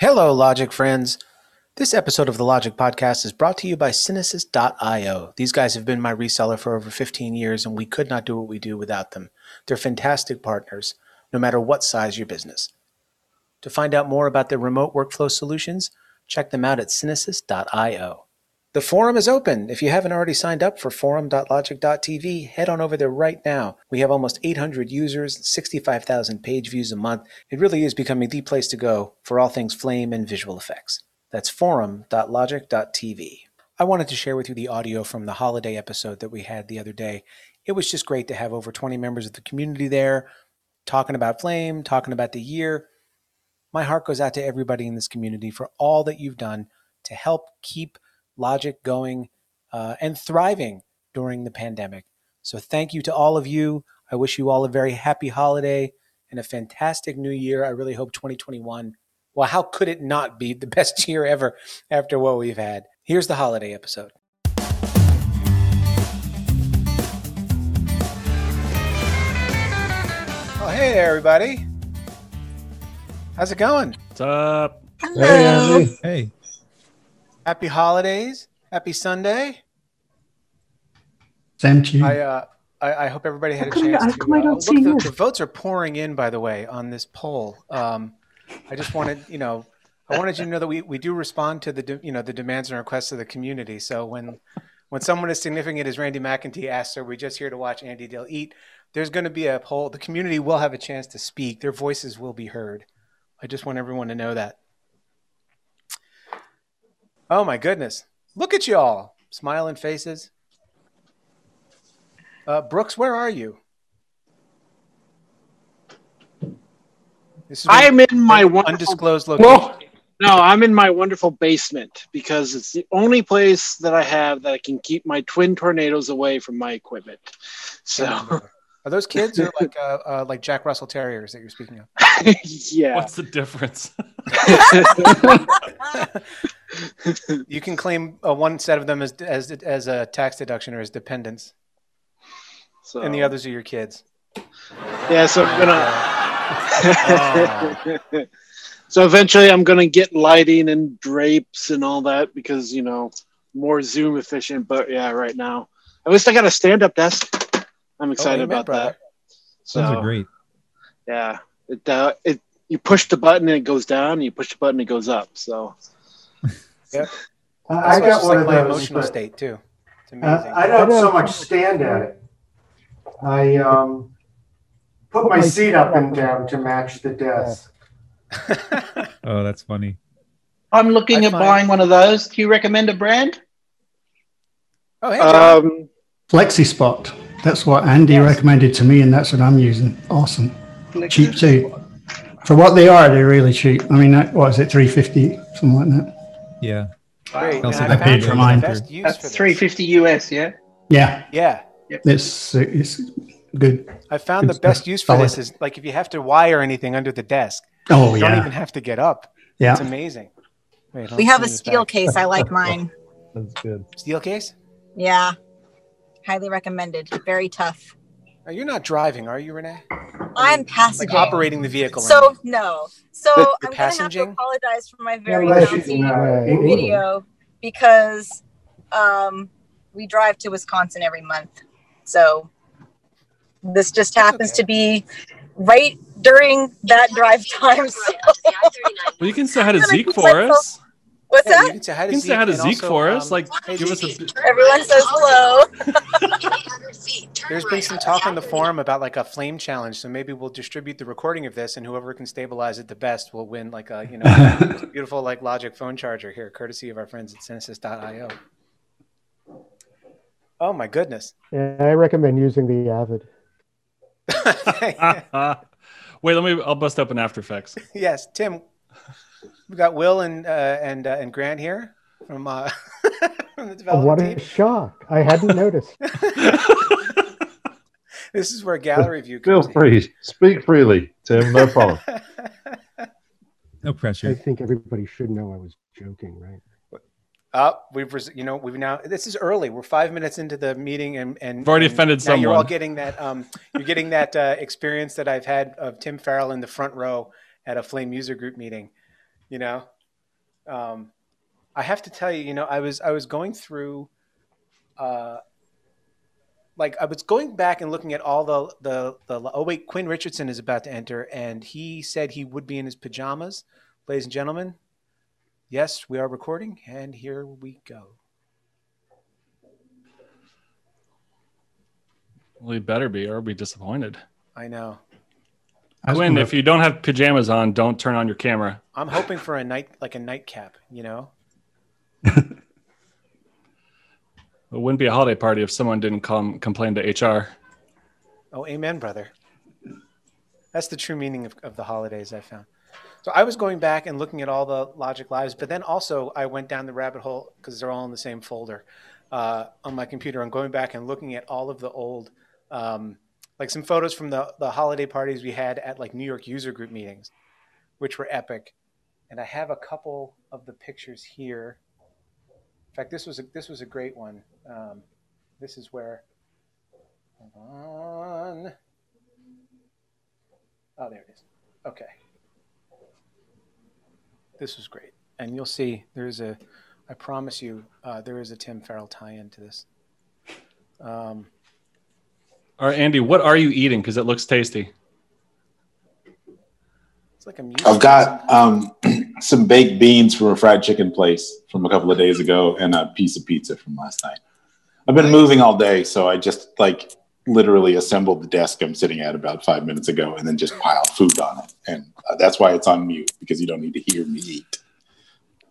Hello, Logik friends. This episode of the Logik Podcast is brought to you by Synesys.io. These guys have been my reseller for over 15 years, and we could not do what we do without them. They're fantastic partners, no matter what size your business. To find out more about their remote workflow solutions, check them out at Synesys.io. The forum is open. If you haven't already signed up for forum.logik.tv, head on over there right now. We have almost 800 users, 65,000 page views a month. It really is becoming the place to go for all things flame and visual effects. That's forum.logik.tv. I wanted to share with you the audio from the holiday episode that we had the other day. It was just great to have over 20 members of the community there talking about Flame, talking about the year. My heart goes out to everybody in this community for all that you've done to help keep Logik going uh, and thriving during the pandemic. So, thank you to all of you. I wish you all a very happy holiday and a fantastic new year. I really hope 2021 well, how could it not be the best year ever after what we've had? Here's the holiday episode. Oh, hey there, everybody. How's it going? What's up? Hey, Andy. Hey, Happy holidays. Happy Sunday. Same to you. I, uh, I, I hope everybody had a How come I- chance how to. come I uh, don't look, see the, you? the votes are pouring in, by the way, on this poll. Um, I just wanted, you know, I wanted you to know that we, we do respond to the, de- you know, the demands and requests of the community. So when when someone as significant as Randy McEntee asks, "Are we just here to watch Andy Dill eat?" There's going to be a poll. The community will have a chance to speak. Their voices will be heard. I just want everyone to know that. Oh my goodness! Look at y'all, smiling faces. Uh, Brooks, where are you? This is I'm in my undisclosed location. Whoa. No, I'm in my wonderful basement because it's the only place that I have that I can keep my twin tornadoes away from my equipment. So, Are those kids or like uh, uh, like Jack Russell Terriers that you're speaking of? yeah. What's the difference? You can claim uh, one set of them as as as a tax deduction or as dependents, So, and the others are your kids. yeah. So I'm gonna. so eventually, I'm gonna get lighting and drapes and all that because you know more Zoom efficient. But yeah, right now, at least I got a stand-up desk. I'm excited Oh, about brother. that. So those are great. yeah, it uh, it you push the button and it goes down. And you push the button, and it goes up. So I I I got just one like of my those. emotional but, state too. It's uh. I don't so much stand at it. I um, put my seat up and down to match the desk. Oh, that's funny. I'm looking I at find- buying one of those. Do you recommend a brand? oh, hey, John. um, FlexiSpot. That's what Andy Yes. recommended to me, and that's what I'm using. Awesome. Cheap too. For what they are, they're really cheap. I mean, that- what is it, 350 something like that? Yeah. Great. Also And I I paid found for the mine. best use That's for this. 350 US, yeah. Yeah, Yeah, it's it's good. I found the Good best stuff. use for Solid. this is like if you have to wire anything under the desk, Oh yeah. you don't yeah, even have to get up. Yeah. It's yeah. amazing. Wait, We let's have see a this steel back. case. I like oh, mine. That's good. Steel case? Yeah. Highly recommended. Very tough. Oh, you're not driving, are you, Renee? I'm passing. Like passaging. operating the vehicle. So mean. no. So You're I'm gonna have to apologize for my very Unless bouncy can, uh, in England. video because um, we drive to Wisconsin every month. So this just happens okay. to be right during that drive time. So, Well, you can say hi to Zeke keep for myself- us. What's Yeah, you that? can say hi You to can say hi to and Zeke also, for um, us. Like, hey, give us a. Everyone says hello. There's been some talk on the forum about like a flame challenge, so maybe we'll distribute the recording of this, and whoever can stabilize it the best will win like a you know beautiful like Logik phone charger here, courtesy of our friends at Synesys.io. Oh my goodness! Yeah, I recommend using the Avid. Wait, let me. I'll bust open After Effects. yes, Tim. We got Will and uh, and uh, and Grant here from uh, from the Oh, what development a team. shock. I hadn't noticed. This is where gallery view Feel comes in. free. Speak freely, Tim. No problem. No pressure. I think everybody should know I was joking, right? Uh, we've res- you know we've now this is early. We're five minutes into the meeting and and We've already and offended now You're all getting that um you're getting that uh, experience that I've had of Tim Farrell in the front row at a Flame user group meeting. You know, um, I have to tell you, you know, I was I was going through, uh, like I was going back and looking at all the the the. Oh wait, Quinn Richardson is about to enter, and he said he would be in his pajamas, ladies and gentlemen. Yes, we are recording, and here we go. we better be, or I'll be disappointed. I know. I was if you don't have pajamas on, don't turn on your camera. I'm hoping for a night like a nightcap, you know. It wouldn't be a holiday party if someone didn't come complain to HR. Oh, amen, brother. That's the true meaning of, of the holidays I found. So I was going back and looking at all the Logik Lives, but then also I went down the rabbit hole because they're all in the same folder uh, on my computer. I'm going back and looking at all of the old, um, like some photos from the, the holiday parties we had at like New York user group meetings, which were epic. And I have a couple of the pictures here. In fact, this was a, this was a great one. Um, this is where Hold on. Oh, there it is. Okay. This was great. And you'll see there's a, I promise you, uh, there is a Tim Farrell tie in to this. Um, All right, Andy, what are you eating? Because it looks tasty. it's like a music. I've got um, some baked beans from a fried chicken place from a couple of days ago and a piece of pizza from last night. I've been moving all day, so I just like literally assembled the desk I'm sitting at about five minutes ago and then just piled food on it. And uh, that's why it's on mute because you don't need to hear me eat.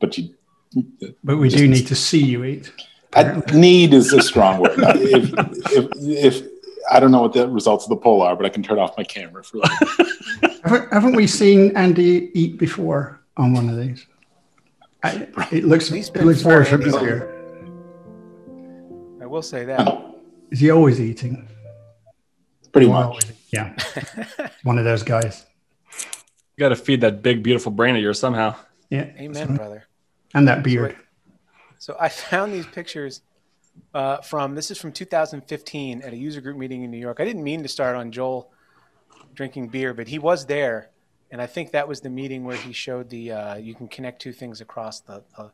But you, but we do need to see you eat. I, need is a strong word. if, if, if I don't know what the results of the poll are, but I can turn off my camera for like Haven't, haven't we seen Andy eat before on one of these? I, it looks He's it looks very familiar. I will say that. Oh. Is he always eating? pretty Well, much. Yeah, one of those guys. You got to feed that big, beautiful brain of yours somehow. Yeah, Amen, brother. and that beard. So I found these pictures uh, from this is from 2015 at a user group meeting in New York. I didn't mean to start on Joel drinking beer, but he was there, and I think that was the meeting where he showed the uh, you can connect two things across the uh,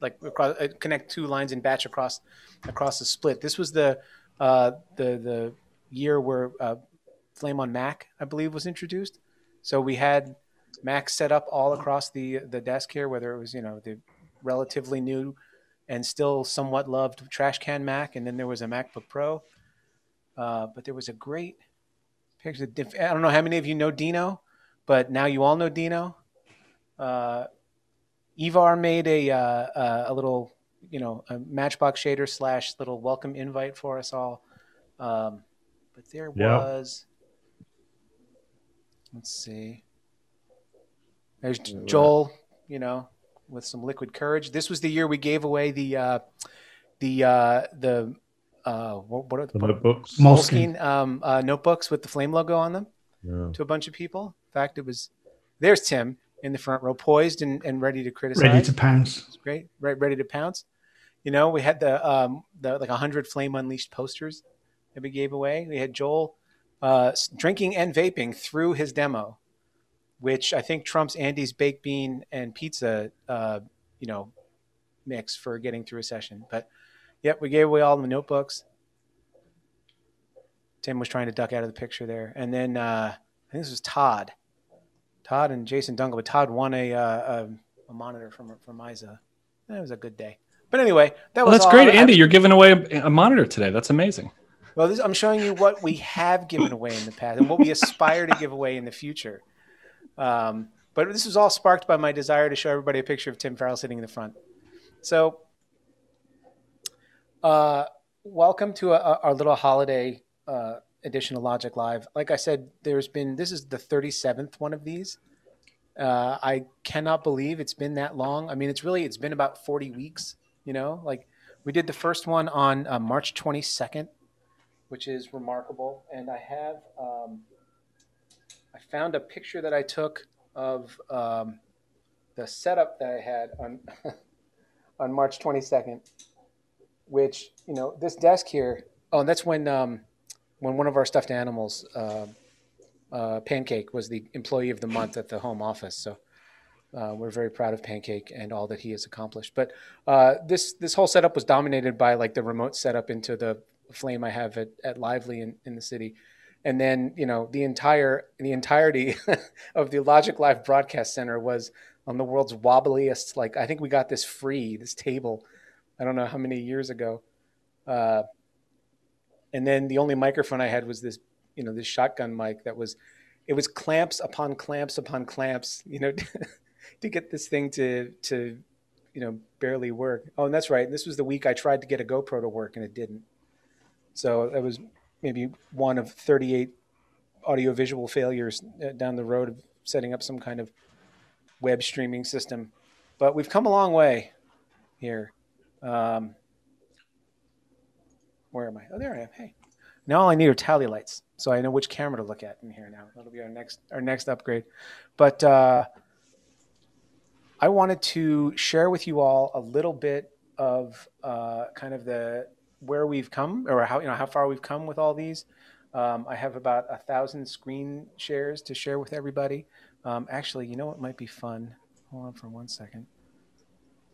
like across, uh, connect two lines in batch across across the split. This was the uh, the the year where uh, Flame on Mac, I believe, was introduced. So we had Mac set up all across the the desk here, whether it was you know the relatively new and still somewhat loved trash can Mac, and then there was a MacBook Pro. Uh, but there was a great picture. I don't know how many of you know Dino, but now you all know Dino. Uh, Ivar made a uh, a little, you know, a Matchbox shader slash little welcome invite for us all. Um, but there Yeah. was. Let's see. There's Joel, you know, with some liquid courage. This was the year we gave away the uh, the uh, the uh, what, what, are- The notebooks. Moleskine. Moleskine um, uh, notebooks with the flame logo on them Yeah. to a bunch of people. In fact, it was there's Tim in the front row, poised and, and ready to criticize. Ready to pounce. It's great, right, ready to pounce. You know, we had the um, the like hundred Flame Unleashed posters that we gave away. We had Joel uh, drinking and vaping through his demo, which I think trumps Andy's baked bean and pizza, uh, you know, mix for getting through a session. But yep, we gave away all the notebooks. Tim was trying to duck out of the picture there, and then uh, I think this was Todd, Todd and Jason Dungle. But Todd won a uh, a, a monitor from from Isa. That was a good day. But anyway, that Well, was that's great, I- Andy. You're giving away a, a monitor today. That's amazing. Well, this, I'm showing you what we have given away in the past and what we aspire to give away in the future. Um, but this was all sparked by my desire to show everybody a picture of Tim Farrell sitting in the front. So, uh, welcome to a, a- our little holiday uh, edition of Logik Live. Like I said, there's been this is the 37th one of these. Uh, I cannot believe it's been that long. I mean, it's really it's been about 40 weeks. You know, like we did the first one on uh, March 22nd which is remarkable. And I have, um, I found a picture that I took of um, the setup that I had on on March 22nd, which you know this desk here. Oh, and that's when um, when one of our stuffed animals, uh, uh, Pancake, was the employee of the month at the home office. So Uh, we're very proud of Pancake and all that he has accomplished. But uh, this this whole setup was dominated by like the remote setup into the flame I have at, at Lively in, in the city. And then, you know, the entire the entirety of the Logik Live broadcast center was on the world's wobbliest. Like I think we got this free, this table. I don't know how many years ago. Uh, and then the only microphone I had was this, you know, this shotgun mic that was, it was clamps upon clamps upon clamps, you know, to get this thing to to, you know, barely work. Oh, and that's right. This was the week I tried to get a GoPro to work and it didn't. So that was maybe one of 38 audiovisual failures uh, down the road of setting up some kind of web streaming system. But we've come a long way here. Um, where am I? Oh, there I am. Hey, now all I need are tally lights, so I know which camera to look at in here. Now that'll be our next our next upgrade. But uh, I wanted to share with you all a little bit of uh, kind of the where we've come or how you know how far we've come with all these. Um, I have about a thousand screen shares to share with everybody. Um, actually, you know what might be fun? Hold on for one second.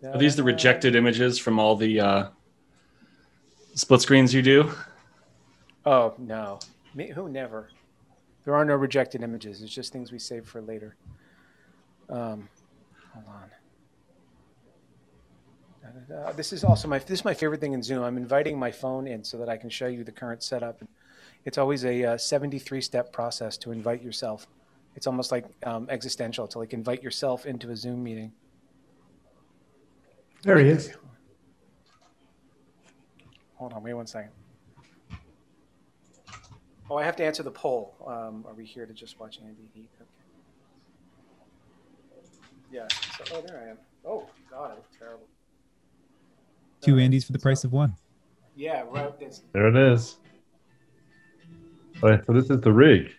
Are these the rejected images from all the uh, split screens you do? Oh no, Me, who never? There are no rejected images. It's just things we save for later. Um, hold on. Uh, this is also my this is my favorite thing in Zoom. I'm inviting my phone in so that I can show you the current setup. It's always a uh, 73 step process to invite yourself. It's almost like um, existential to like invite yourself into a Zoom meeting. There he is. Hold on, wait one second. Oh, I have to answer the poll. Um, are we here to just watch Andy Heat? Okay. Yeah. So, oh, there I am. Oh God, I look terrible. Two Andys for the price of one. Yeah, right. This. There it is. All right, so this is the rig.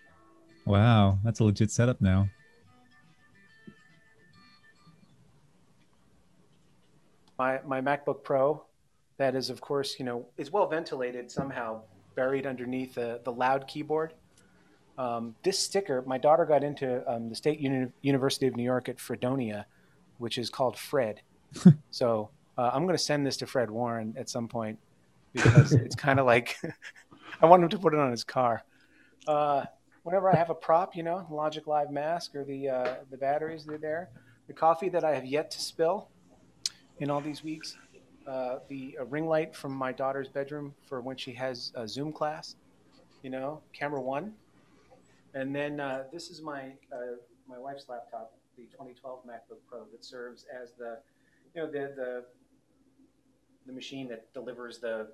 Wow, that's a legit setup now. My my MacBook Pro, that is of course you know is well ventilated somehow, buried underneath the the loud keyboard. Um, this sticker, my daughter got into um, the State Uni- University of New York at Fredonia, which is called Fred. so uh, I'm going to send this to Fred Warren at some point because it's kind of like I want him to put it on his car. Uh, whenever I have a prop, you know, Logik Live mask or the uh, the batteries, they're there. The coffee that I have yet to spill in all these weeks, uh, the ring light from my daughter's bedroom for when she has a Zoom class, you know, camera one, and then uh, this is my uh, my wife's laptop, the 2012 MacBook Pro that serves as the, you know, the the the machine that delivers the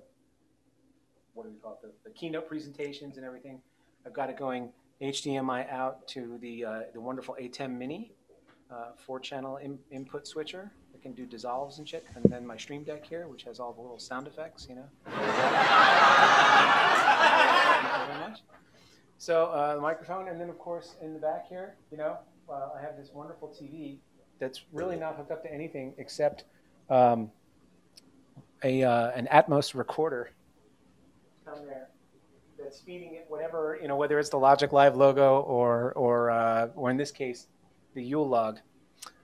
what do we call it the, the keynote presentations and everything. I've got it going HDMI out to the uh, the wonderful ATEM Mini, uh, four channel in, input switcher that can do dissolves and shit, and then my Stream Deck here, which has all the little sound effects, you know. Thank you very much. So uh, the microphone, and then of course in the back here, you know, uh, I have this wonderful TV that's really not hooked up to anything except um, a uh, an Atomos recorder down there that's feeding it whatever you know, whether it's the Logik Live logo or or uh, or in this case, the Yule log.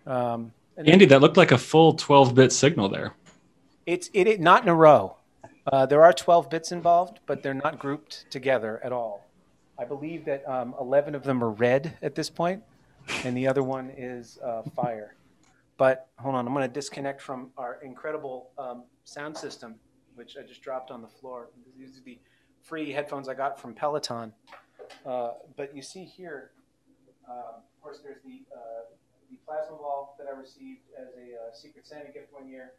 Um, and then Andy, that looked like a full 12-bit signal there. it's it, it not in a row. Uh, there are 12 bits involved, but they're not grouped together at all. I believe that um, 11 of them are red at this point, and the other one is uh, fire. But hold on, I'm going to disconnect from our incredible um, sound system, which I just dropped on the floor. These are the free headphones I got from Peloton. Uh, but you see here, uh, of course, there's the uh, the plasma ball that I received as a uh, Secret Santa gift one year,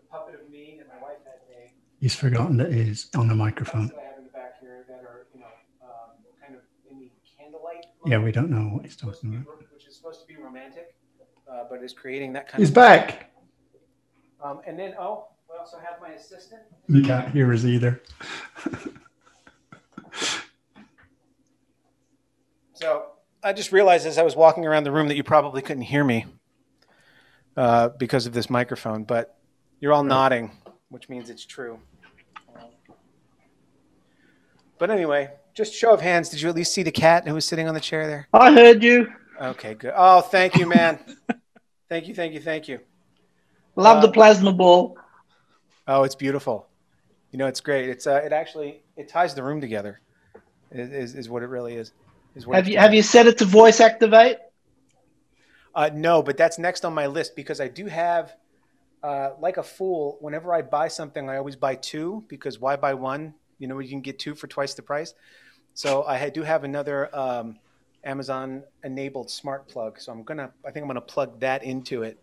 the puppet of me that my wife had made. He's forgotten that he's on the microphone. I have in the back here that are, you know, um, kind of in the candlelight. Yeah, we don't know what he's talking about. Which is supposed to be romantic, uh, but is creating that kind He's of. back. Um, and then, oh, we also have my assistant. You can't hear us either. So I just realized as I was walking around the room that you probably couldn't hear me uh, because of this microphone, but you're all nodding, which means it's true. But anyway, just show of hands. Did you at least see the cat who was sitting on the chair there? I heard you. Okay, good. Oh, thank you, man. Thank you, thank you, thank you. Love the Uh, plasma ball. Oh, it's beautiful. You know, it's great. It's uh, it actually it ties the room together. Is is, what it really is. Is what Have you have you set it to voice activate? Uh, no, but that's next on my list because I do have, uh, like a fool, whenever I buy something, I always buy two because why buy one? You know, you can get two for twice the price. So I do have another um, Amazon enabled smart plug. So I'm gonna, I think I'm gonna plug that into it,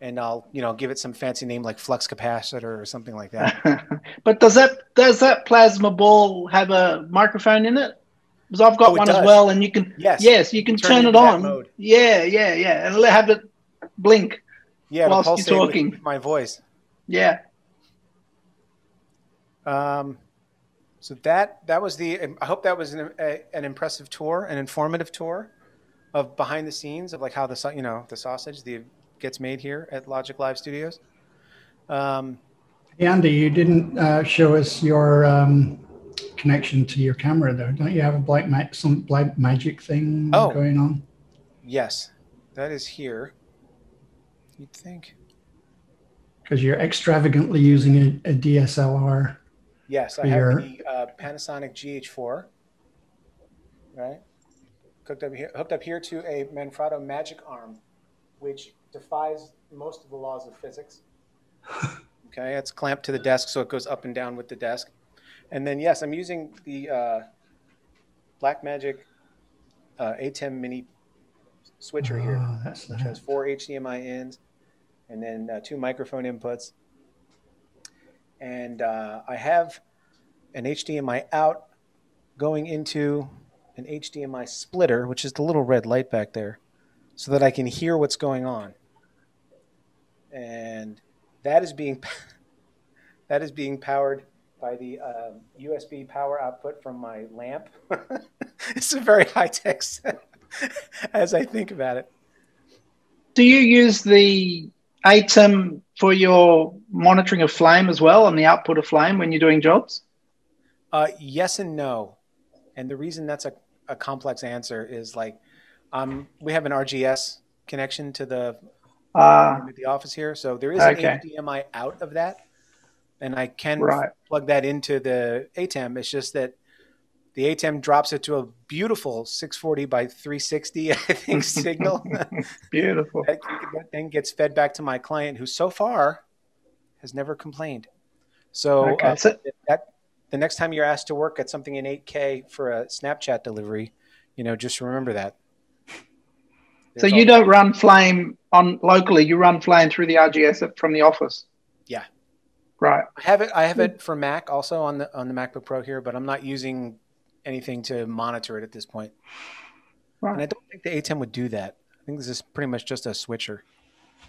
and I'll, you know, give it some fancy name like flux capacitor or something like that. but does that does that plasma ball have a microphone in it? Because I've got Oh, one as well, and you can Yes. yes, you can Turn turn, it on. mode. Yeah, yeah, yeah, and let- have it blink. Yeah, Whilst you're pulsate with talking. my voice. Yeah. Um, so that that was the. I hope that was an, a, an impressive tour, an informative tour of behind the scenes of like how the you know the sausage the gets made here at Logik Live Studios. Um, Andy, you didn't uh, show us your um, connection to your camera, though. Don't you have a black ma- some black magic thing Oh. going on? yes, that is here. You'd think. Because you're extravagantly using a, a DSLR. Yes, I have your- the uh, Panasonic GH4. Right, hooked up here, hooked up here to a Manfrotto Magic Arm, which defies most of the laws of physics. Okay, it's clamped to the desk, so it goes up and down with the desk. And then yes, I'm using the uh, Blackmagic uh, ATEM Mini switcher here, Oh, that's which that. has four HDMI ins and then uh, two microphone inputs. And uh, I have an HDMI out going into an HDMI splitter, which is the little red light back there, so that I can hear what's going on. And that is being that is being powered by the uh, USB power output from my lamp. it's a very high tech setup as I think about it. Do you use the ATEM for your monitoring of flame as well and the output of flame when you're doing jobs? Uh, yes and no. And the reason that's a, a complex answer is like um, we have an RGS connection to the Ah, to the office here, so there is Okay. an HDMI out of that, and I can Right. plug that into the ATEM. It's just that the ATEM drops it to a beautiful 640 by 360, I think, signal. beautiful. that then gets fed back to my client, who so far has never complained. So, Okay, uh, so- that the next time you're asked to work at something in 8K for a Snapchat delivery, you know, just remember that. So you don't run flame on locally, you run flame through the RGS from the office. Yeah. Right. I have it. I have it for Mac also on the on the MacBook Pro here, but I'm not using anything to monitor it at this point. Right. And I don't think the ATEM would do that. I think this is pretty much just a switcher.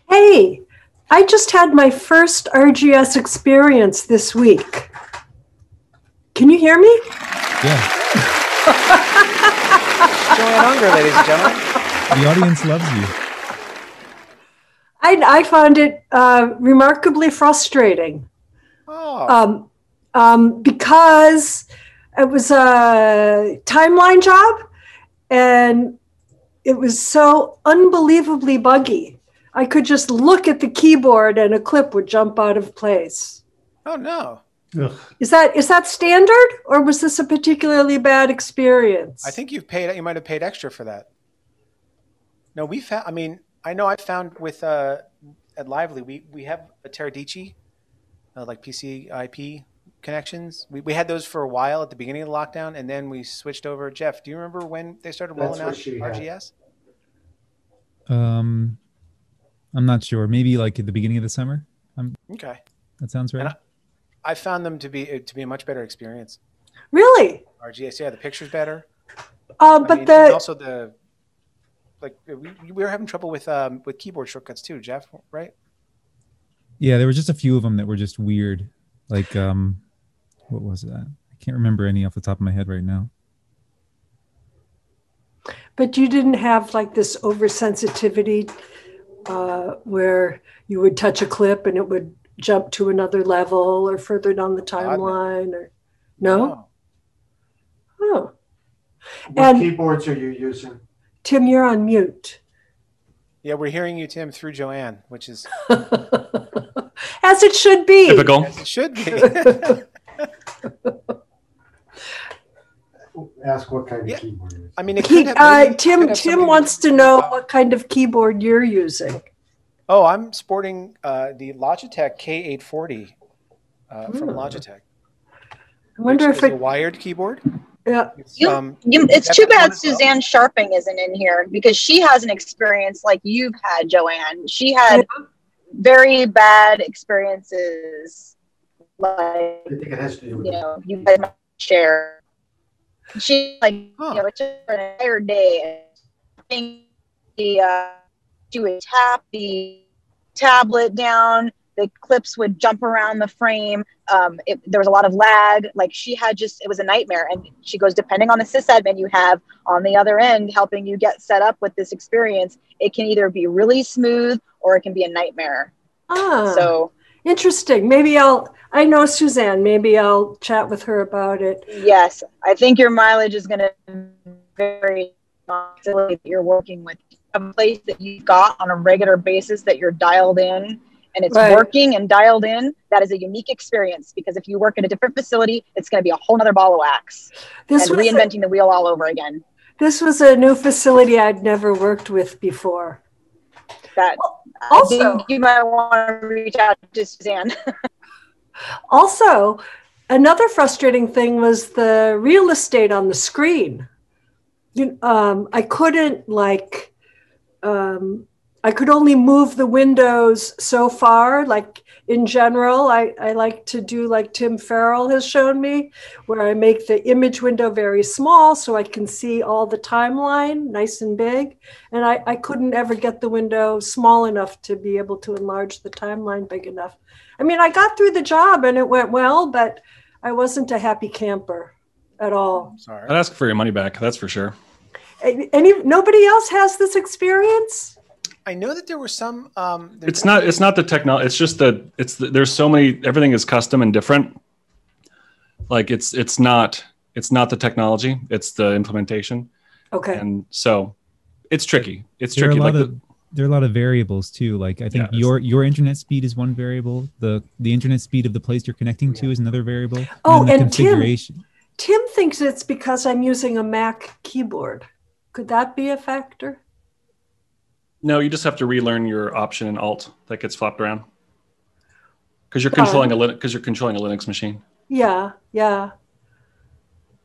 Hey, I just had my first RGS experience this week. Can you hear me? Yeah. Joanne Unger, ladies and gentlemen. The audience loves you. I, I found it uh, remarkably frustrating Oh, um, um, because it was a timeline job and it was so unbelievably buggy. I could just look at the keyboard and a clip would jump out of place. oh no. Ugh. Is that is that standard or was this a particularly bad experience? I think you've paid. You might have paid extra for that. No, we found. I mean, I know I found with uh, at Lively, we we have a Teradici, uh, like PCoIP connections. We we had those for a while at the beginning of the lockdown, and then we switched over. Jeff, do you remember when they started That's rolling out she had. RGS? Um, I'm not sure. Maybe like at the beginning of the summer. Um, Okay, that sounds right. And I found them to be to be a much better experience. really, RGS, yeah, the picture's better. uh, I but mean, the also the like we, we were having trouble with um with keyboard shortcuts too, Jeff. Right? Yeah, there were just a few of them that were just weird. Like, um, what was that? I can't remember any off the top of my head right now. but you didn't have like this oversensitivity uh, where you would touch a clip and it would jump to another level or further down the timeline or no? Oh, What And- keyboards are you using? Tim, you're on mute. Yeah, we're hearing you, Tim, through Joanne, which is As it should be. Typical. as it should be. Ask what kind of keyboard it is. I mean, it He, have, uh, maybe could Tim Tim wants to know what kind of keyboard you're using. Oh, I'm sporting uh, the Logitech K840 uh, from Hmm. Logitech. I wonder which if it's a wired keyboard. Yeah. It's, You- um, You, it's too bad as well. Suzanne Sharping isn't in here because she has an experience like you've had, Joanne. She had very bad experiences, like I think it has to do with you know, you guys might share. She like Huh. you know, it took her an entire day. I think the uh, she would tap the tablet down. The clips would jump around the frame. Um, it, there was a lot of lag. Like she had just, it was a nightmare. And she goes, depending on the sysadmin you have on the other end, helping you get set up with this experience, it can either be really smooth or it can be a nightmare. Ah, So interesting. Maybe I'll. I know Suzanne. Maybe I'll chat with her about it. yes, I think your mileage is going to vary that you're working with. A place that you've got on a regular basis that you're dialed in and it's Right. working and dialed in, that is a unique experience because if you work at a different facility, it's going to be a whole nother ball of wax This and was a, reinventing the wheel all over again. this was a new facility I'd never worked with before. That Also- I think you might want to reach out to Suzanne. Also, another frustrating thing was the real estate on the screen. You, um, I couldn't like, um, I could only move the windows so far. Like in general, I, I like to do like Tim Farrell has shown me, where I make the image window very small so I can see all the timeline nice and big. And I, I couldn't ever get the window small enough to be able to enlarge the timeline big enough. I mean, I got through the job and it went well, but I wasn't a happy camper at all. sorry. I'd ask for your money back. That's for sure. A- Any nobody else has this experience? I know that there were some. Um, there It's not. It's not the technology. It's just that it's the, there's so many. Everything is custom and different. Like it's it's not it's not the technology. It's the implementation. Okay. And so it's tricky. It's there a tricky. lot Like of the, there are a lot of variables too. Like I think Yeah, your your internet speed is one variable. The the internet speed of the place you're connecting to is another variable. Oh, then the and Tim- configuration. Tim thinks it's because I'm using a Mac keyboard. Could that be a factor? No, you just have to relearn your option and alt that gets flopped around. Because you're Fun. controlling a Linux. Because you're controlling a Linux machine. Yeah, yeah.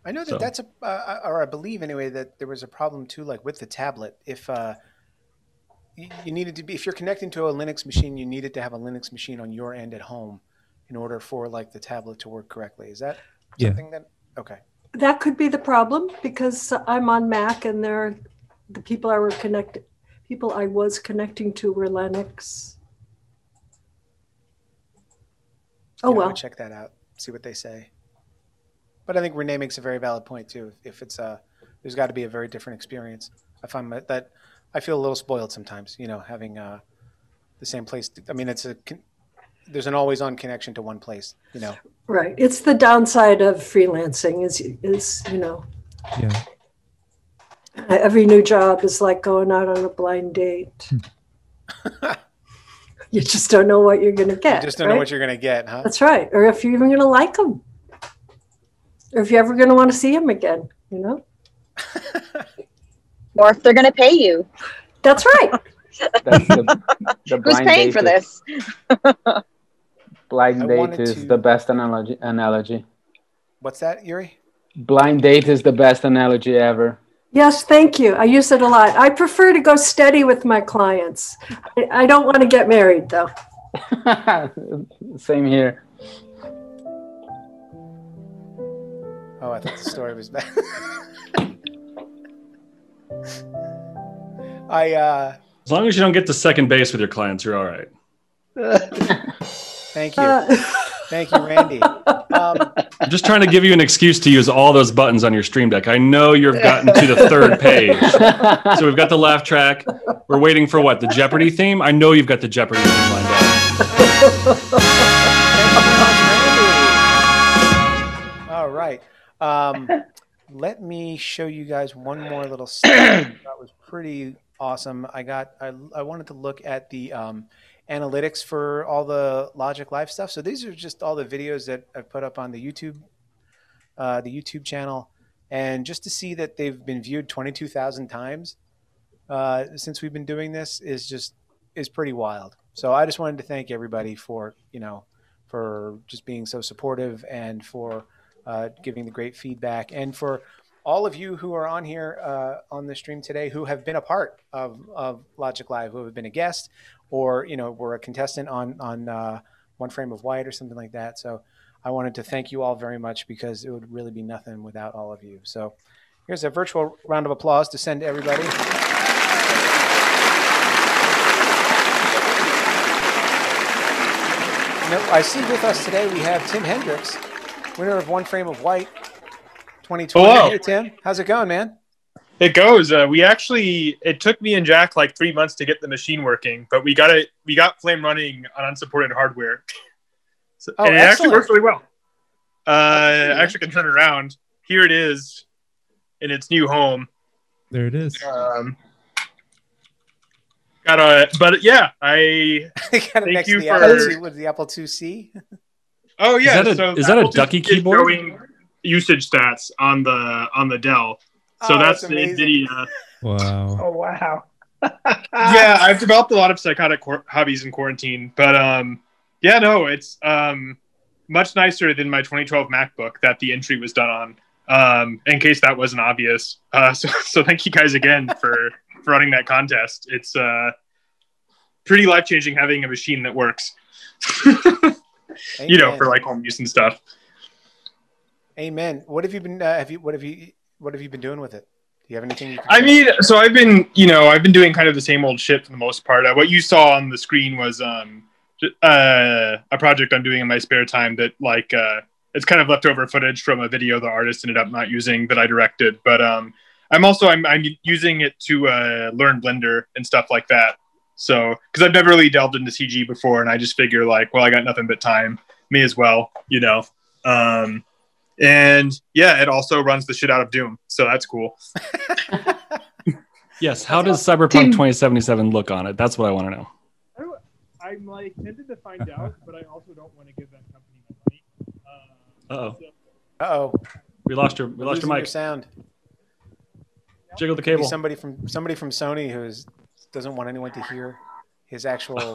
I know that So- that's a, uh, or I believe anyway that there was a problem too, like with the tablet. If uh, you, you needed to be, if you're connecting to a Linux machine, you needed to have a Linux machine on your end at home in order for like the tablet to work correctly. Is that Yeah. something that? Okay. That could be the problem because I'm on Mac and there the people I were connected people I was connecting to were Linux. Oh Yeah, well. check that out, see what they say. But I think Renee makes a very valid point too. If it's a, there's got to be a very different experience. I find that- that I feel a little spoiled sometimes. You know, having uh, the same place. I mean, it's a con- there's an always-on connection to one place. You know, Right. It's the downside of freelancing is is, you know, Yeah. Uh, every new job is like going out on a blind date. Hmm. you just don't know what you're going to get. you just don't know what you're gonna get, huh? That's right. Or if you're even going to like them. Or if you're ever going to want to see them again, you know? or if they're going to pay you. That's right. That's the, the Who's paying for is- this? Blind date is to- the best analogy. Analogy. What's that, Yuri? Blind date is the best analogy ever. Yes, thank you. I use it a lot. I prefer to go steady with my clients. I, I don't want to get married though. Same here. Oh, I thought the story was bad. I uh, As long as you don't get to second base with your clients, you're all right. thank you, Uh, thank you, Randy. Um, I'm just trying to give you an excuse to use all those buttons on your Stream Deck. I know you've gotten to the third page. So we've got the laugh track. We're waiting for what? The Jeopardy theme? I know you've got the Jeopardy theme lined up. all right. Um, let me show you guys one more little that was pretty awesome. I got I, I wanted to look at the um, analytics for all the Logik Live stuff. So these are just all the videos that I've put up on the YouTube uh, the YouTube channel, and just to see that they've been viewed twenty two thousand times uh, since we've been doing this is just is pretty wild. So I just wanted to thank everybody for you know for just being so supportive and for uh, giving the great feedback and for all of you who are on here uh, on the stream today who have been a part of, of Logik Live, who have been a guest or you know were a contestant on on uh, One Frame of White or something like that. So I wanted to thank you all very much because it would really be nothing without all of you. So here's a virtual round of applause to send to everybody. I see with us today we have Tim Hendricks, winner of One Frame of White 2020. Hello. Hey, Tim. How's it going, man? It goes. Uh, we actually it took me and Jack like three months to get the machine working, but we got it. We got Flame running on unsupported hardware, so, Oh, and it actually works really well. Uh, I actually can turn it around. Here it is in its new home. There it is. Um, got a, but yeah, I thank you to the for. Apple II, with the Apple IIc. Oh yeah, Is that a- so is that a ducky just is keyboard? Showing usage stats on the on the Dell. So Oh, that's that's the amazing. NVIDIA. Wow. Oh wow. yeah, I've developed a lot of psychotic qu- hobbies in quarantine, but um, yeah, no, it's um, much nicer than my 2012 MacBook that the entry was done on. Um, in case that wasn't obvious, uh, so so thank you guys again for for running that contest. It's uh, pretty life changing having a machine that works. you know, for like home use and stuff. Amen. What have you been? Uh, have you? What have you? What have you been doing with it? Do you have anything? You can I mean, so I've been, you know, I've been doing kind of the same old shit for the most part. Uh, what you saw on the screen was um, uh, a project I'm doing in my spare time that, like, uh, it's kind of leftover footage from a video the artist ended up not using that I directed. But um, I'm also I'm, I'm using it to uh, learn Blender and stuff like that. So, because I've never really delved into CG before, and I just figure like, well, I got nothing but time, me as well, you know. Um, and yeah, it also runs the shit out of Doom, so that's cool. Yes. How does Cyberpunk Tim- 2077 look on it? That's what I want to know. I'm like tempted to find out, but I also don't want to give that company my money. Uh oh. Uh oh. We lost your we lost your mic. sound. Jiggle the Maybe cable. somebody from somebody from Sony who doesn't want anyone to hear his actual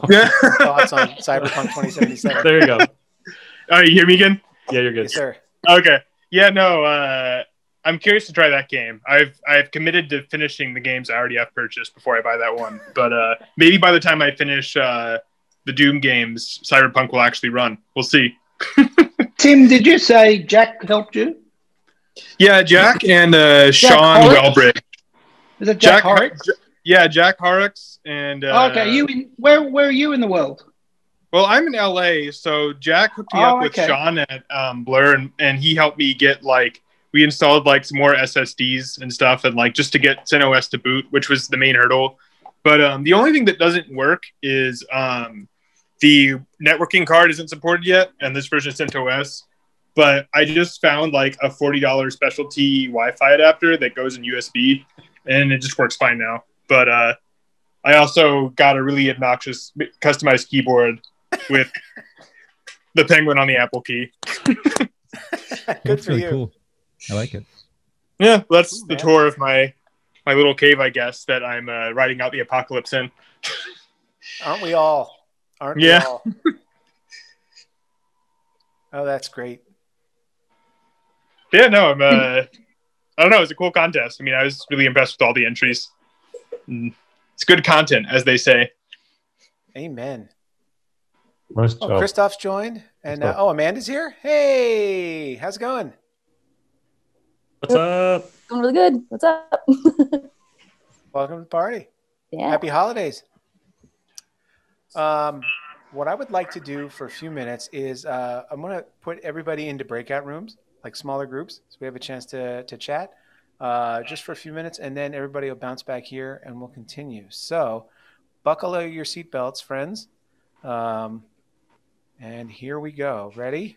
thoughts on Cyberpunk 2077. There you go. Oh, you hear me again? Yeah, you're good. Yes, sir. Okay. Yeah, no. Uh, I'm curious to try that game. I've I've committed to finishing the games I already have purchased before I buy that one. But uh, maybe by the time I finish uh, the Doom games, Cyberpunk will actually run. We'll see. Tim, did you say Jack helped you? Yeah, Jack and uh, Sean Horrocks? Wellbridge. Is it Jack, Horrocks? J- yeah, Jack Horrocks and uh, okay, you in where where are you in the world? Well, I'm in LA, so Jack hooked me Oh, up with okay. Sean at um, Blur, and, and he helped me get like we installed like some more SSDs and stuff, and like just to get CentOS to boot, which was the main hurdle. But um, the only thing that doesn't work is um, the networking card isn't supported yet, and this version of CentOS. But I just found like a forty dollars specialty Wi-Fi adapter that goes in USB, and it just works fine now. But uh, I also got a really obnoxious customized keyboard with the penguin on the Apple key. Good That's for really you. cool. I like it. Yeah, that's Ooh, the man. tour of my my little cave, I guess, that I'm uh, riding out the apocalypse in. Aren't we all? Aren't Yeah. we all? Oh, that's great. Yeah, no, I'm. Uh, I don't know. It was a cool contest. I mean, I was really impressed with all the entries. Mm, It's good content, as they say. Amen. Nice Oh. Christoph's joined, and uh, oh, Amanda's here. Hey, how's it going? What's up? Going really good. What's up? Welcome to the party. yeah. Happy holidays. Um, what I would like to do for a few minutes is uh, I'm going to put everybody into breakout rooms, like smaller groups, so we have a chance to to chat uh, just for a few minutes, and then everybody will bounce back here, and we'll continue. So, buckle your seatbelts, friends. Um, and here we go. Ready?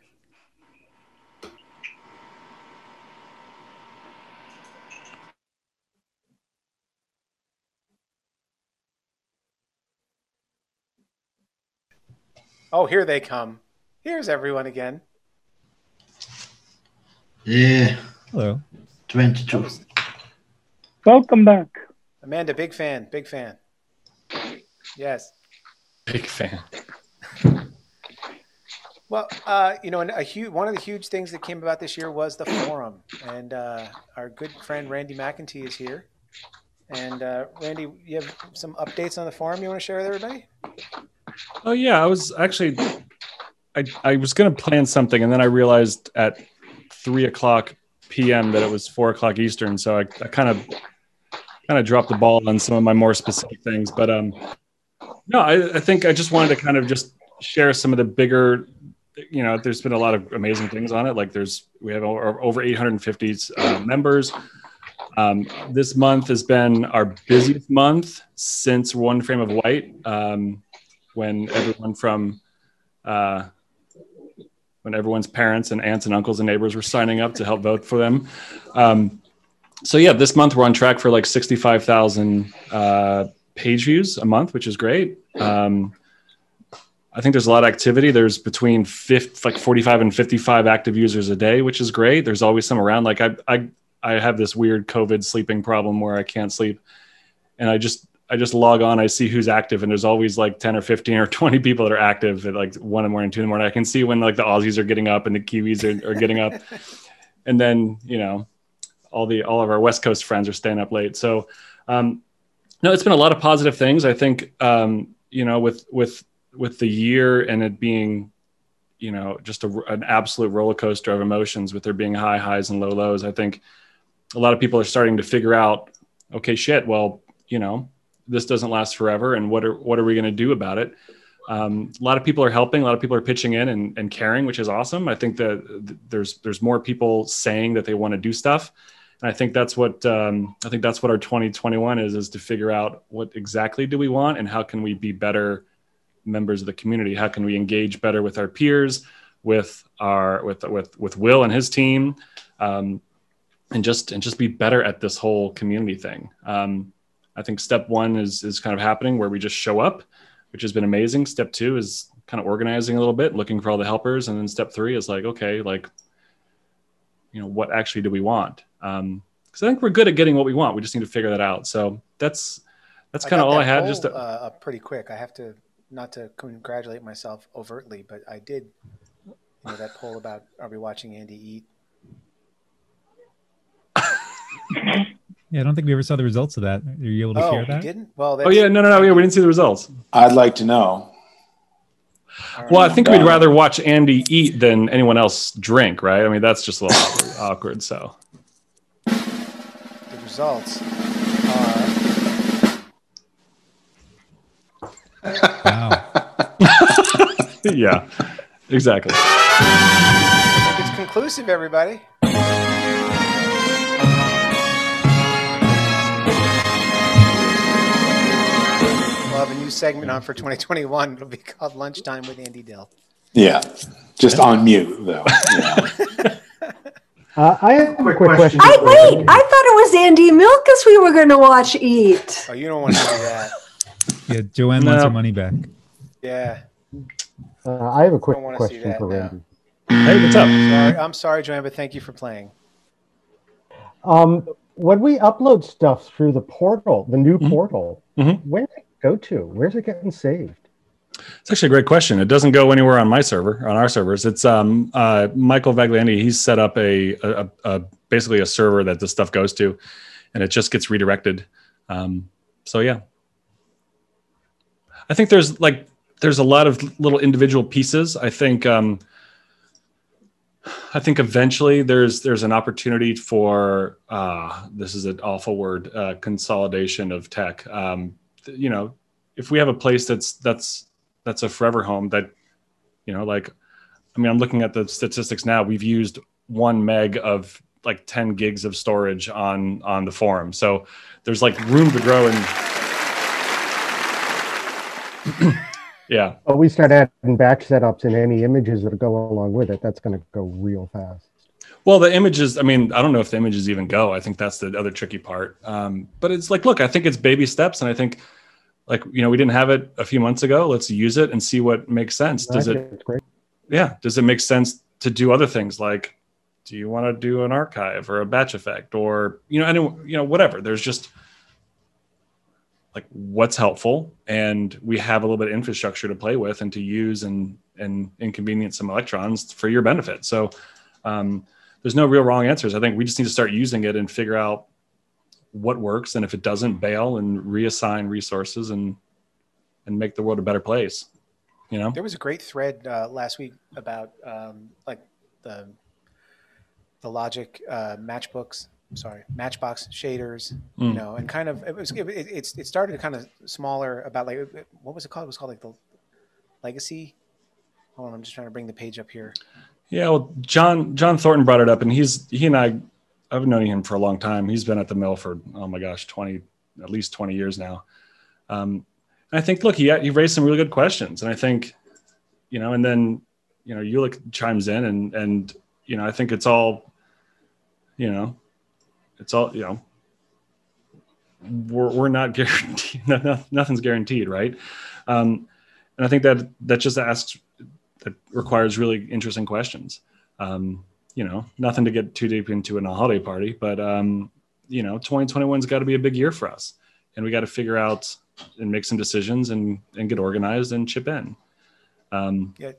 Oh, here they come. Here's everyone again. Yeah. Hello. 22. Welcome back. Amanda, big fan, big fan. Yes. Big fan. Well, uh, you know, a huge one of the huge things that came about this year was the forum, and uh, our good friend Randy McEntee is here. And uh, Randy, you have some updates on the forum you want to share with everybody? Oh yeah, I was actually, I I was gonna plan something, and then I realized at three o'clock p.m. that it was four o'clock Eastern, so I, I kind of kind of dropped the ball on some of my more specific things. But um, no, I, I think I just wanted to kind of just share some of the bigger, you know, there's been a lot of amazing things on it. Like there's we have over, over 850 uh, members. Um, this month has been our busiest month since One Frame of White, um, when everyone from uh, when everyone's parents and aunts and uncles and neighbors were signing up to help vote for them. Um, so yeah, this month we're on track for like 65,000 uh, page views a month, which is great. Um, I think there's a lot of activity. There's between 50, like 45 and 55 active users a day, which is great. There's always some around. Like I, I, I have this weird COVID sleeping problem where I can't sleep, and I just, I just log on. I see who's active, and there's always like 10 or 15 or 20 people that are active at like one in the morning, two in the morning. I can see when like the Aussies are getting up and the Kiwis are, are getting up, and then you know, all the all of our West Coast friends are staying up late. So, um, no, it's been a lot of positive things. I think, um, you know, with with with the year and it being you know just a, an absolute roller coaster of emotions with there being high highs and low lows i think a lot of people are starting to figure out okay shit well you know this doesn't last forever and what are what are we going to do about it? Um, a lot of people are helping a lot of people are pitching in and, and caring which is awesome. I think that th- there's there's more people saying that they want to do stuff. And i think that's what um, i think that's what our 2021 is is to figure out what exactly do we want and how can we be better members of the community? How can we engage better with our peers with our with with with will and his team um, and just and just be better at this whole community thing? Um, i think step one is is kind of happening where we just show up which has been amazing. Step two is kind of organizing a little bit looking for all the helpers. And then step three is like okay like you know what actually do we want? Um because i think we're good at getting what we want. We just need to figure that out. So that's that's kind of all i had just to, uh, pretty quick. I have to not to congratulate myself overtly, but I did. You know that poll about are we watching Andy eat? Yeah, I don't think we ever saw the results of that. Are you able to Oh, share you that? didn't? Well, oh yeah no no no yeah we didn't see the results I'd like to know. Well, I think we'd rather watch Andy eat than anyone else drink, right? I mean, that's just a little awkward, awkward. So, The results yeah, exactly. it's conclusive, everybody. We'll have a new segment on for 2021. It'll be called Lunchtime with Andy Dill. Yeah, just on mute though. Yeah. Uh, I have a quick, question. I wait. I thought it was Andy Milkis we were going to watch eat. Oh, you don't want to do that. Yeah, Joanne wants No. her money back. Yeah. Uh, I have a quick Don't wanna see question that for now. Randy. Hey, what's up? Sorry, I'm sorry, Joanne, but thank you for playing. Um, when we upload stuff through the portal, the new portal, Mhm. where does it go to? Where's it getting saved? It's actually a great question. It doesn't go anywhere on my server, on our servers. It's um, uh, Michael Vaglienty. He's set up a, a, a basically a server that this stuff goes to, and it just gets redirected. Um, so yeah, I think there's like there's a lot of little individual pieces. I think um, I think eventually there's there's an opportunity for uh, this is an awful word uh, consolidation of tech. Um, you know, if we have a place that's that's that's a forever home that you know like i mean i'm looking at the statistics now we've used one meg of like 10 gigs of storage on on the forum so there's like room to grow and yeah. Oh, we start adding batch setups and any images that go along with it. That's going to go real fast. well the images i mean i don't know if the images even go. I think that's the other tricky part. Um, but it's like look i think it's baby steps and i think like you know we didn't have it a few months ago. Let's use it and see what makes sense. Does it yeah. Does it make sense to do other things like do you want to do an archive or a batch effect or you know any you know whatever? There's just like what's helpful and we have a little bit of infrastructure to play with and to use and and inconvenience some electrons for your benefit so um, there's no real wrong answers i think we just need to start using it and figure out what works and if it doesn't bail and reassign resources and and make the world a better place you know There was a great thread uh, last week about um, like the the Logik uh, matchbooks. Sorry, Matchbox shaders. You Mm. know, and kind of it was it, it, it started kind of smaller about like what was it called? It was called like the legacy. Hold on, I'm just trying to bring the page up here. Yeah, well, John John Thornton brought it up, and he's he and I, I've known him for a long time. He's been at the mill for oh my gosh, twenty at least twenty years now. Um, and I think look, he he raised some really good questions, and I think, you know, and then you know, Ulick chimes in, and and you know, I think it's all, you know, it's all you know. We're, we're not guaranteed. no- no- Nothing's guaranteed, right? Um, and I think that that just asks that requires really interesting questions. Um, you know, nothing to get too deep into in a holiday party, but um, you know, 2021's got to be a big year for us, and we got to figure out and make some decisions and and get organized and chip in. Um, Yeah.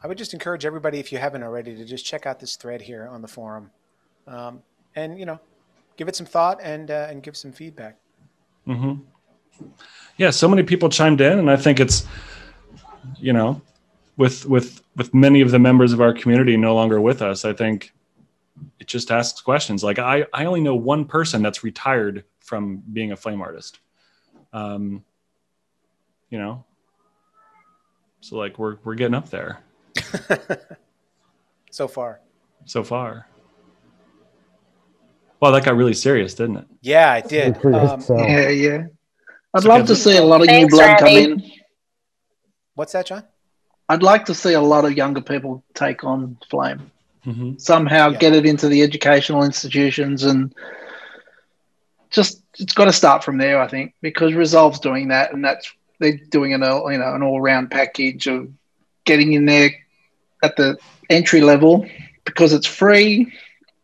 I would just encourage everybody, if you haven't already, to just check out this thread here on the forum, um, and you know, give it some thought and uh, and give some feedback. Mm-hmm. Yeah, so many people chimed in, and I think it's, you know, with with with many of the members of our community no longer with us, I think it just asks questions. Like I I only know one person that's retired from being a flame artist. Um, you know, so like we're we're getting up there So far, so far. Well, that got really serious, didn't it? yeah, it did. Um, yeah, yeah. I'd So love to see a lot of Thanks, new blood come in. what's that, John? I'd like to see a lot of younger people take on flame. hmm Somehow Yeah. get it into the educational institutions and just it's got to start from there, I think, because Resolve's doing that, and that's they're doing an all you know an all round package of getting in there at the entry level because it's free.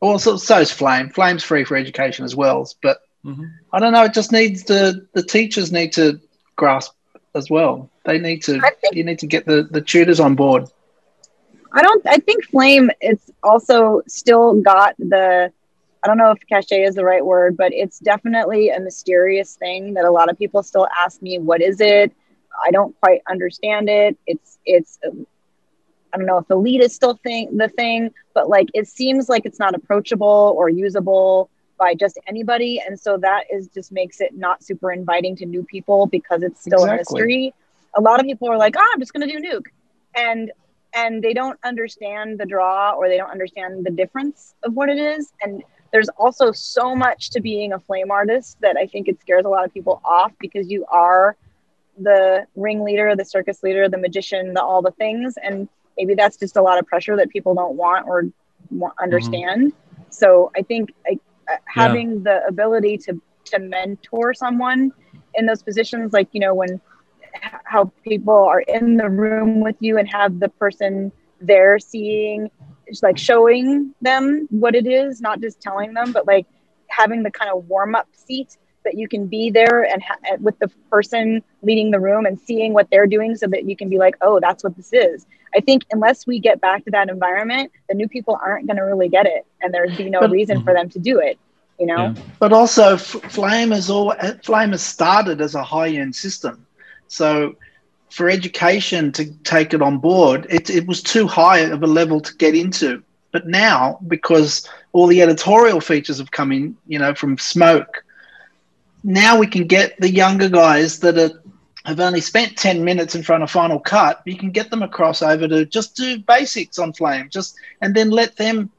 Also, so is Flame. Flame's free for education as well, but hmm I don't know. It just needs the the teachers need to grasp as well. They need to. Think- you need to get the the tutors on board. I don't. I think flame. It's also still got the. I don't know if cachet is the right word, but it's definitely a mysterious thing that a lot of people still ask me, "What is it?" I don't quite understand it. It's it's. I don't know if elite is still thing the thing, but like it seems like it's not approachable or usable by just anybody, and so that is just makes it not super inviting to new people because it's still a mystery. A lot of people are like, "Ah, I'm just gonna do nuke," and and they don't understand the draw or they don't understand the difference of what it is. And there's also so much to being a flame artist that i think it scares a lot of people off because you are the ringleader the circus leader the magician the all the things. And maybe that's just a lot of pressure that people don't want or want, understand. So i think like, uh, having the ability to to mentor someone in those positions like you know when how people are in the room with you and have the person there seeing just like showing them what it is not just telling them but like having the kind of warm up seat that you can be there and ha- with the person leading the room and seeing what they're doing so that you can be like oh that's what this is i think unless we get back to that environment the new people aren't going to really get it and there'd be no But- reason for them to do it you know Yeah. But also, F- Flame has all Flame has started as a high end system, so for education to take it on board, it it was too high of a level to get into. But now, because all the editorial features have come in, you know, from Smoke, now we can get the younger guys that are have only spent 10 minutes in front of Final Cut, you can get them across over to just do basics on Flame, just and then let them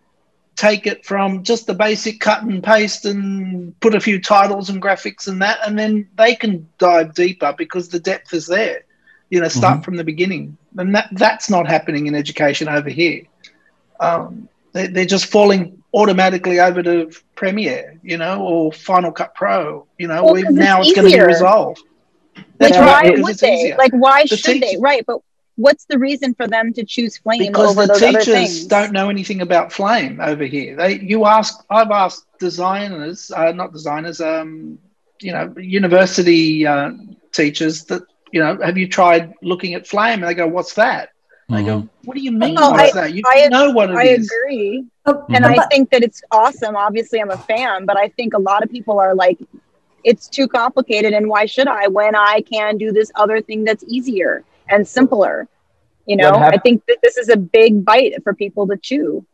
take it from just the basic cut and paste and put a few titles and graphics and that, and then they can dive deeper because the depth is there. You know, start from the beginning, and that that's not happening in education over here. Um, they, they're just falling automatically over to Premiere, you know, or Final Cut Pro. You know, Well, we 'cause it's now it's going to be resolved. Like, That's why right, would it's they? easier. Like, why The should they? Right, but what's the reason for them to choose flame because over the those other teachers things? don't know anything about flame over here. They, you ask, I've asked designers, uh, not designers, um, you know, university uh, teachers that, you know, have you tried looking at flame? And they go, what's that? I go, mm-hmm. what do you mean? Oh, what's I- that? You I- know what it I is. agree. Oh, And I think that it's awesome. Obviously, I'm a fan, but I think a lot of people are like, it's too complicated. And why should I when I can do this other thing that's easier and simpler? You know, hap- I think that this is a big bite for people to chew.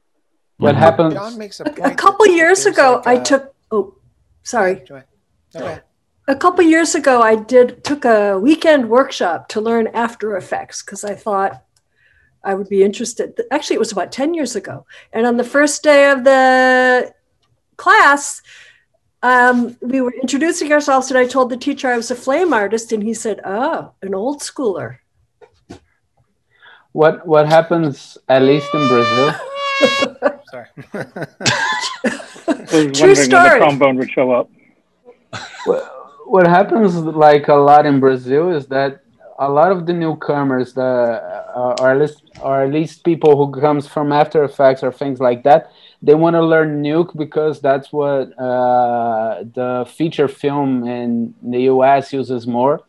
What mm-hmm. happened? John makes a A, a couple years ago, like I a- took. Oh, sorry. Go ahead. No, go. A couple years ago, I did took a weekend workshop to learn After Effects because I thought I would be interested. Actually, it was about ten years ago. And on the first day of the class, um, we were introducing ourselves, and I told the teacher I was a flame artist, and he said, "Oh, an old schooler." What what happens at least in Brazil? Sorry. I was True wondering when story. the trombone would show up. what happens like a lot in Brazil is that a lot of the newcomers, the uh, or at least or at least people who comes from After Effects or things like that, they want to learn Nuke because that's what uh, the feature film in the US uses more.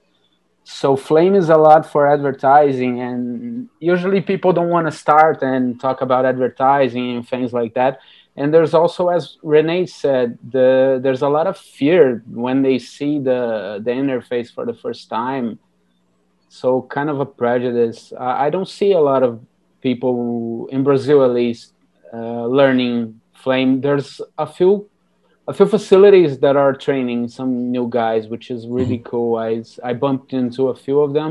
So Flame is a lot for advertising, and usually people don't want to start and talk about advertising and things like that. And there's also, as Renee said, the there's a lot of fear when they see the the interface for the first time. So kind of a prejudice. I I don't see a lot of people in Brazil, at least, uh, learning Flame. There's a few a few facilities that are training some new guys, which is really cool. I I bumped into a few of them,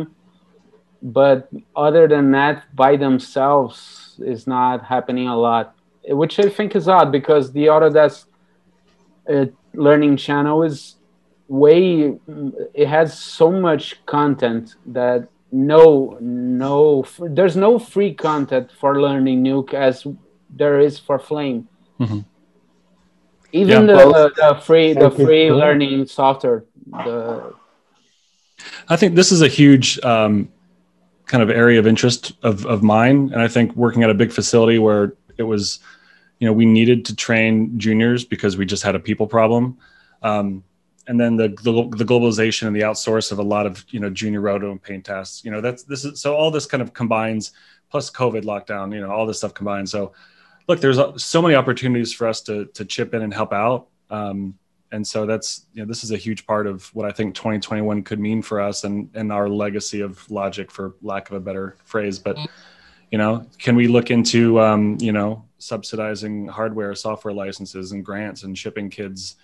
but other than that, by themselves is not happening a lot, which I think is odd because the Autodesk uh, learning channel is way it has so much content that no no there's no free content for learning nuke as there is for flame Mhm. even Yeah. the, the, the free the Thank you. free learning software the I think this is a huge um, kind of area of interest of, of mine. And I think working at a big facility where it was, you know, we needed to train juniors because we just had a people problem. Um, and then the, the, the globalization and the outsource of a lot of, you know, junior roto and paint tasks, you know, that's, this is, so all this kind of combines plus COVID lockdown, you know, all this stuff combined. So look, there's so many opportunities for us to, to chip in and help out. Um, and so that's you know this is a huge part of what I think 2021 could mean for us and and our legacy of Logik, for lack of a better phrase. But you know, can we look into um, you know subsidizing hardware, software licenses, and grants, and shipping kids,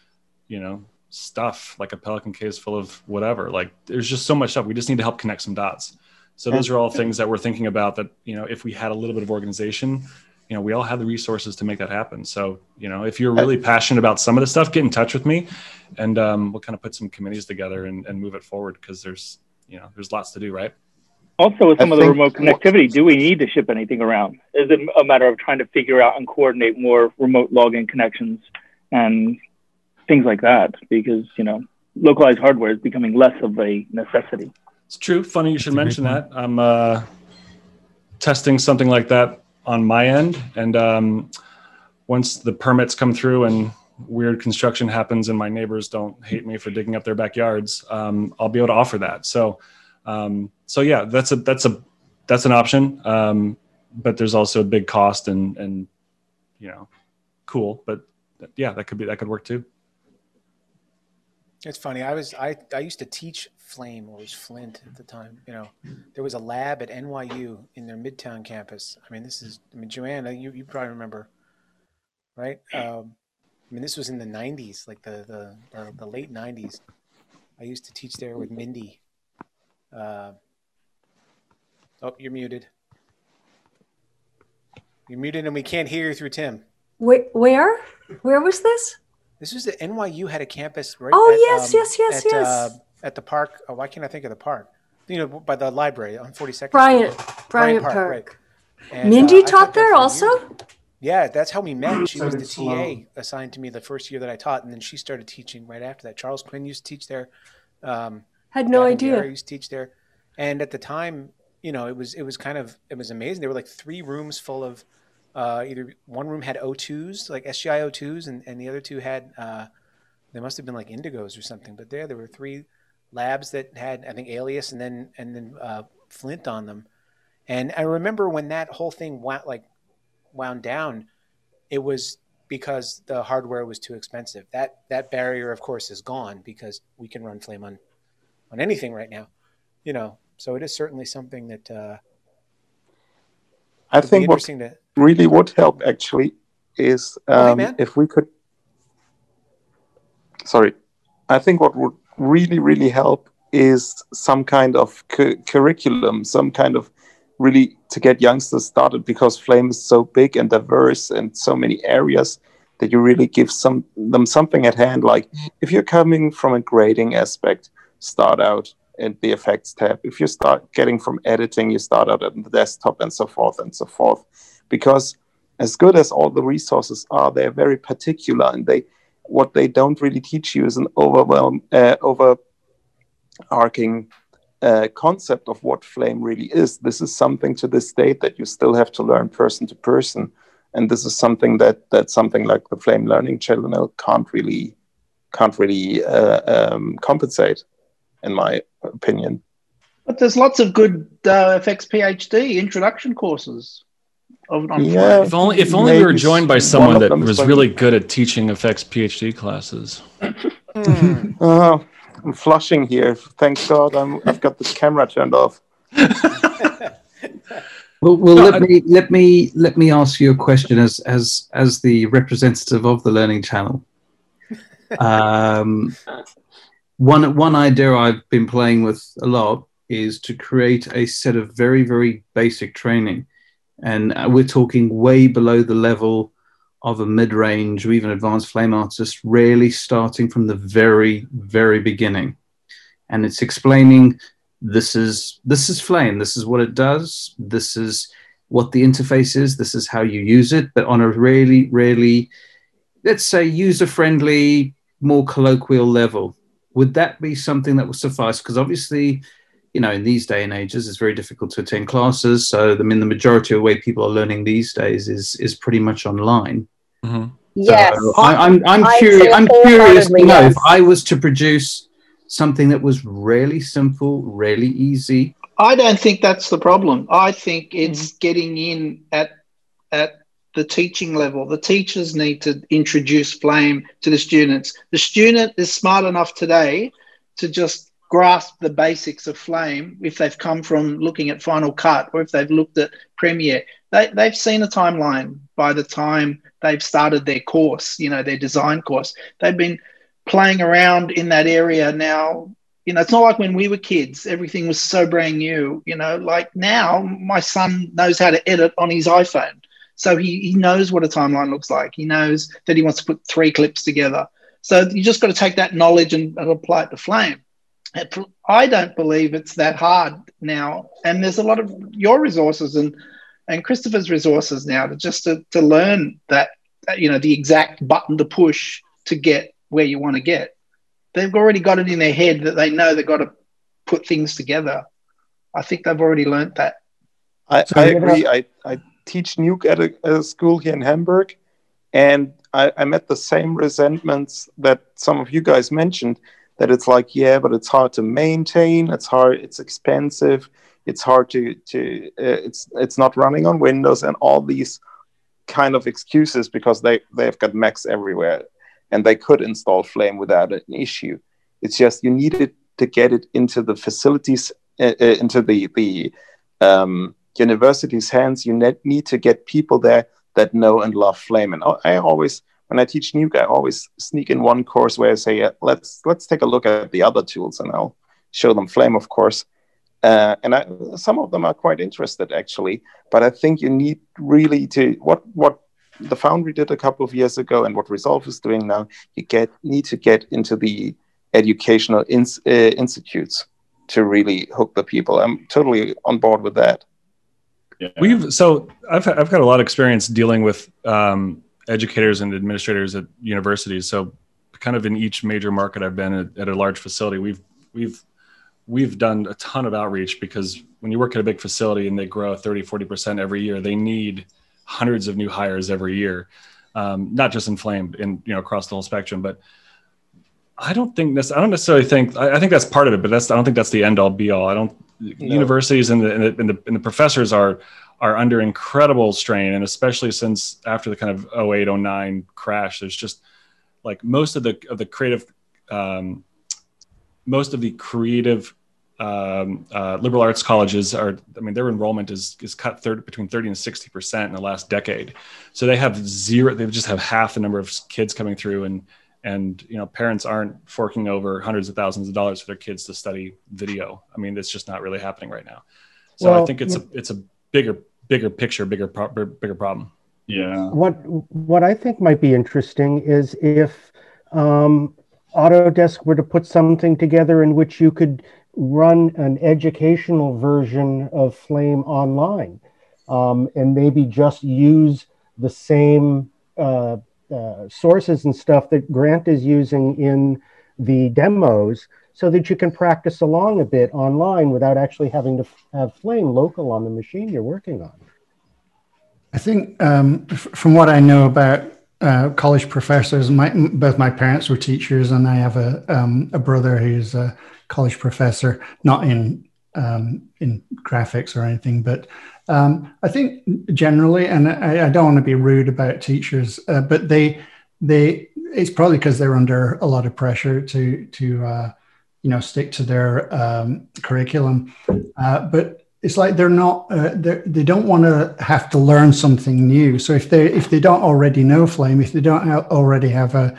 you know, stuff like a Pelican case full of whatever? Like, there's just so much stuff. We just need to help connect some dots. So those are all things that we're thinking about. That you know, if we had a little bit of organization, you know, we all have the resources to make that happen. So, you know, if you're really passionate about some of the stuff, get in touch with me and um, we'll kind of put some committees together and, and move it forward because there's, you know, there's lots to do, right? Also, with I some of the remote connectivity, do we need to ship anything around? Is it a matter of trying to figure out and coordinate more remote login connections and things like that? Because, you know, localized hardware is becoming less of a necessity. It's true. Funny you should mention that. I'm uh, testing something like that on my end. And um, once the permits come through and weird construction happens and my neighbors don't hate me for digging up their backyards, um, I'll be able to offer that. So, um, so yeah, that's a that's a that's an option. Um, but there's also a big cost and and you know, cool. But yeah, that could be that could work too. It's funny. I was I, I used to teach Flame, or was Flint at the time. You know, there was a lab at NYU in their Midtown campus. I mean, this is I mean, Joanna, you, you probably remember, right? Um, I mean, this was in the '90s, like the the, the, the late '90s. I used to teach there with Mindy. Uh, oh, you're muted. You're muted, and we can't hear you through Tim. Wait, where? Where was this? This was at NYU had a campus right. Oh, at, yes, um, yes, yes, at, yes. Uh, at the park. Oh, why can't I think of the park? You know, by the library on Forty Second. Bryant, Bryant Park. right. And, Mindy uh, taught there there also. years. Yeah, that's how we met. She was the TA assigned to me the first year that I taught, and then she started teaching right after that. Charles Quinn used to teach there. Um, Had no Gavin idea. Guerra used to teach there, and at the time, you know, it was it was kind of it was amazing. There were like three rooms full of uh, either one room had O2s, like SGI O2s, and, and the other two had uh, they must have been like Indigos or something. But there, there were three labs that had I think Alias and then and then uh, Flint on them. And I remember when that whole thing wound, like wound down, it was because the hardware was too expensive. That that barrier, of course, is gone because we can run Flame on on anything right now. You know, so it is certainly something that uh, I think what interesting to. Really would help actually is hey, um, if we could. Sorry, I think what would really really help is some kind of cu- curriculum, some kind of really to get youngsters started because Flame is so big and diverse and so many areas that you really give some them something at hand. Like if you're coming from a grading aspect, start out in the effects tab. If you start getting from editing, you start out on the desktop and so forth and so forth. Because as good as all the resources are, they're very particular and they what they don't really teach you is an overwhelm uh, overarching uh, concept of what flame really is. This is something to this date that you still have to learn person to person, and this is something that that something like the Flame Learning Channel can't really can't really uh, um, compensate, in my opinion. But there's lots of good uh, FX PhD introduction courses. Of, on Yeah. If only if only we were joined by someone that was really good at teaching FX PhD classes. Oh, I'm flushing here. Thank God, I'm, I've got this camera turned off. Well, well let me let me let me ask you a question as as as the representative of the Learning Channel. Um, one one idea I've been playing with a lot is to create a set of very very basic training, and uh, we're talking way below the level of a mid-range or even advanced flame artist, really starting from the very very beginning, and it's explaining this is this is flame. This is what it does. This is what the interface is. This is how you use it but on a really really let's say user friendly more colloquial level. Would that be something that would suffice? Because obviously you know in these day and ages it's very difficult to attend classes so i mean the majority of the way people are learning these days is is pretty much online mm-hmm. Yes. so I, I'm I'm I'd curious. I'm curious to know yes. if I was to produce something that was really simple, really easy. I don't think that's the problem. I think it's getting in at at the teaching level. The teachers need to introduce flame to the students. The student is smart enough today to just grasp the basics of flame if they've come from looking at Final Cut or if they've looked at Premiere. They, they've seen a timeline by the time they've started their course, you know, their design course. They've been playing around in that area now. You know, it's not like when we were kids, everything was so brand new. You know, like now, my son knows how to edit on his iPhone. So he, he knows what a timeline looks like. He knows that he wants to put three clips together. So you just got to take that knowledge and, and apply it to Flame. It- I don't believe it's that hard now. And there's a lot of your resources and and Christopher's resources now to just to, to learn that, that, you know, the exact button to push to get where you want to get. They've already got it in their head that they know they've got to put things together. I think they've already learnt that. I, So I you're agree. I, I teach Nuke at a, a school here in Hamburg, and I, I met the same resentments that some of you guys mentioned. That it's like, yeah, but it's hard to maintain. It's hard. It's expensive. It's hard to to. Uh, it's it's not running on Windows and all these kind of excuses because they they've got Macs everywhere, and they could install Flame without an issue. It's just you needed to get it into the facilities, uh, uh, into the the um, university's hands. You ne- need to get people there that know and love Flame. And I always, when I teach Nuke, I always sneak in one course where I say, yeah, "Let's let's take a look at the other tools," and I'll show them Flame, of course. Uh, and I, some of them are quite interested actually. But I think you need really to what what the Foundry did a couple of years ago, and what Resolve is doing now. You get need to get into the educational uh, institutes to really hook the people. I'm totally on board with that. We've so I've I've got a lot of experience dealing with um, educators and administrators at universities. So kind of in each major market I've been at, at a large facility, we've we've we've done a ton of outreach because when you work at a big facility and they grow 30, 40% every year, they need hundreds of new hires every year. Um, not just in flame in you know across the whole spectrum, but I don't think this. I don't necessarily think. I, I, think that's part of it, but that's. I don't think that's the end all be all. I don't. No. Universities and the, and the, and the and the professors are are under incredible strain, and especially since after the kind of 08, 09 crash, there's just like most of the of the creative, um, most of the creative um, uh, liberal arts colleges are, I mean, their enrollment is is cut 30, between 30 and 60 percent in the last decade. So they have zero, they just have half the number of kids coming through, and and you know, parents aren't forking over hundreds of thousands of dollars for their kids to study video. I mean, it's just not really happening right now. So well, I think it's a it's a bigger bigger picture, bigger pro- bigger problem. Yeah. What what I think might be interesting is if um, Autodesk were to put something together in which you could run an educational version of Flame online um, and maybe just use the same uh, uh, sources and stuff that Grant is using in the demos so that you can practice along a bit online without actually having to have Flame local on the machine you're working on. I think um, f- from what I know about uh, college professors, my, both my parents were teachers, and I have a, um, a brother who's a college professor, not in um, in graphics or anything, but um, I think generally, and I, I, don't want to be rude about teachers, uh, but they they it's probably because they're under a lot of pressure to to uh, you know stick to their um, curriculum, uh, but it's like they're not uh, they're, they don't want to have to learn something new. So if they if they don't already know Flame, if they don't already have a,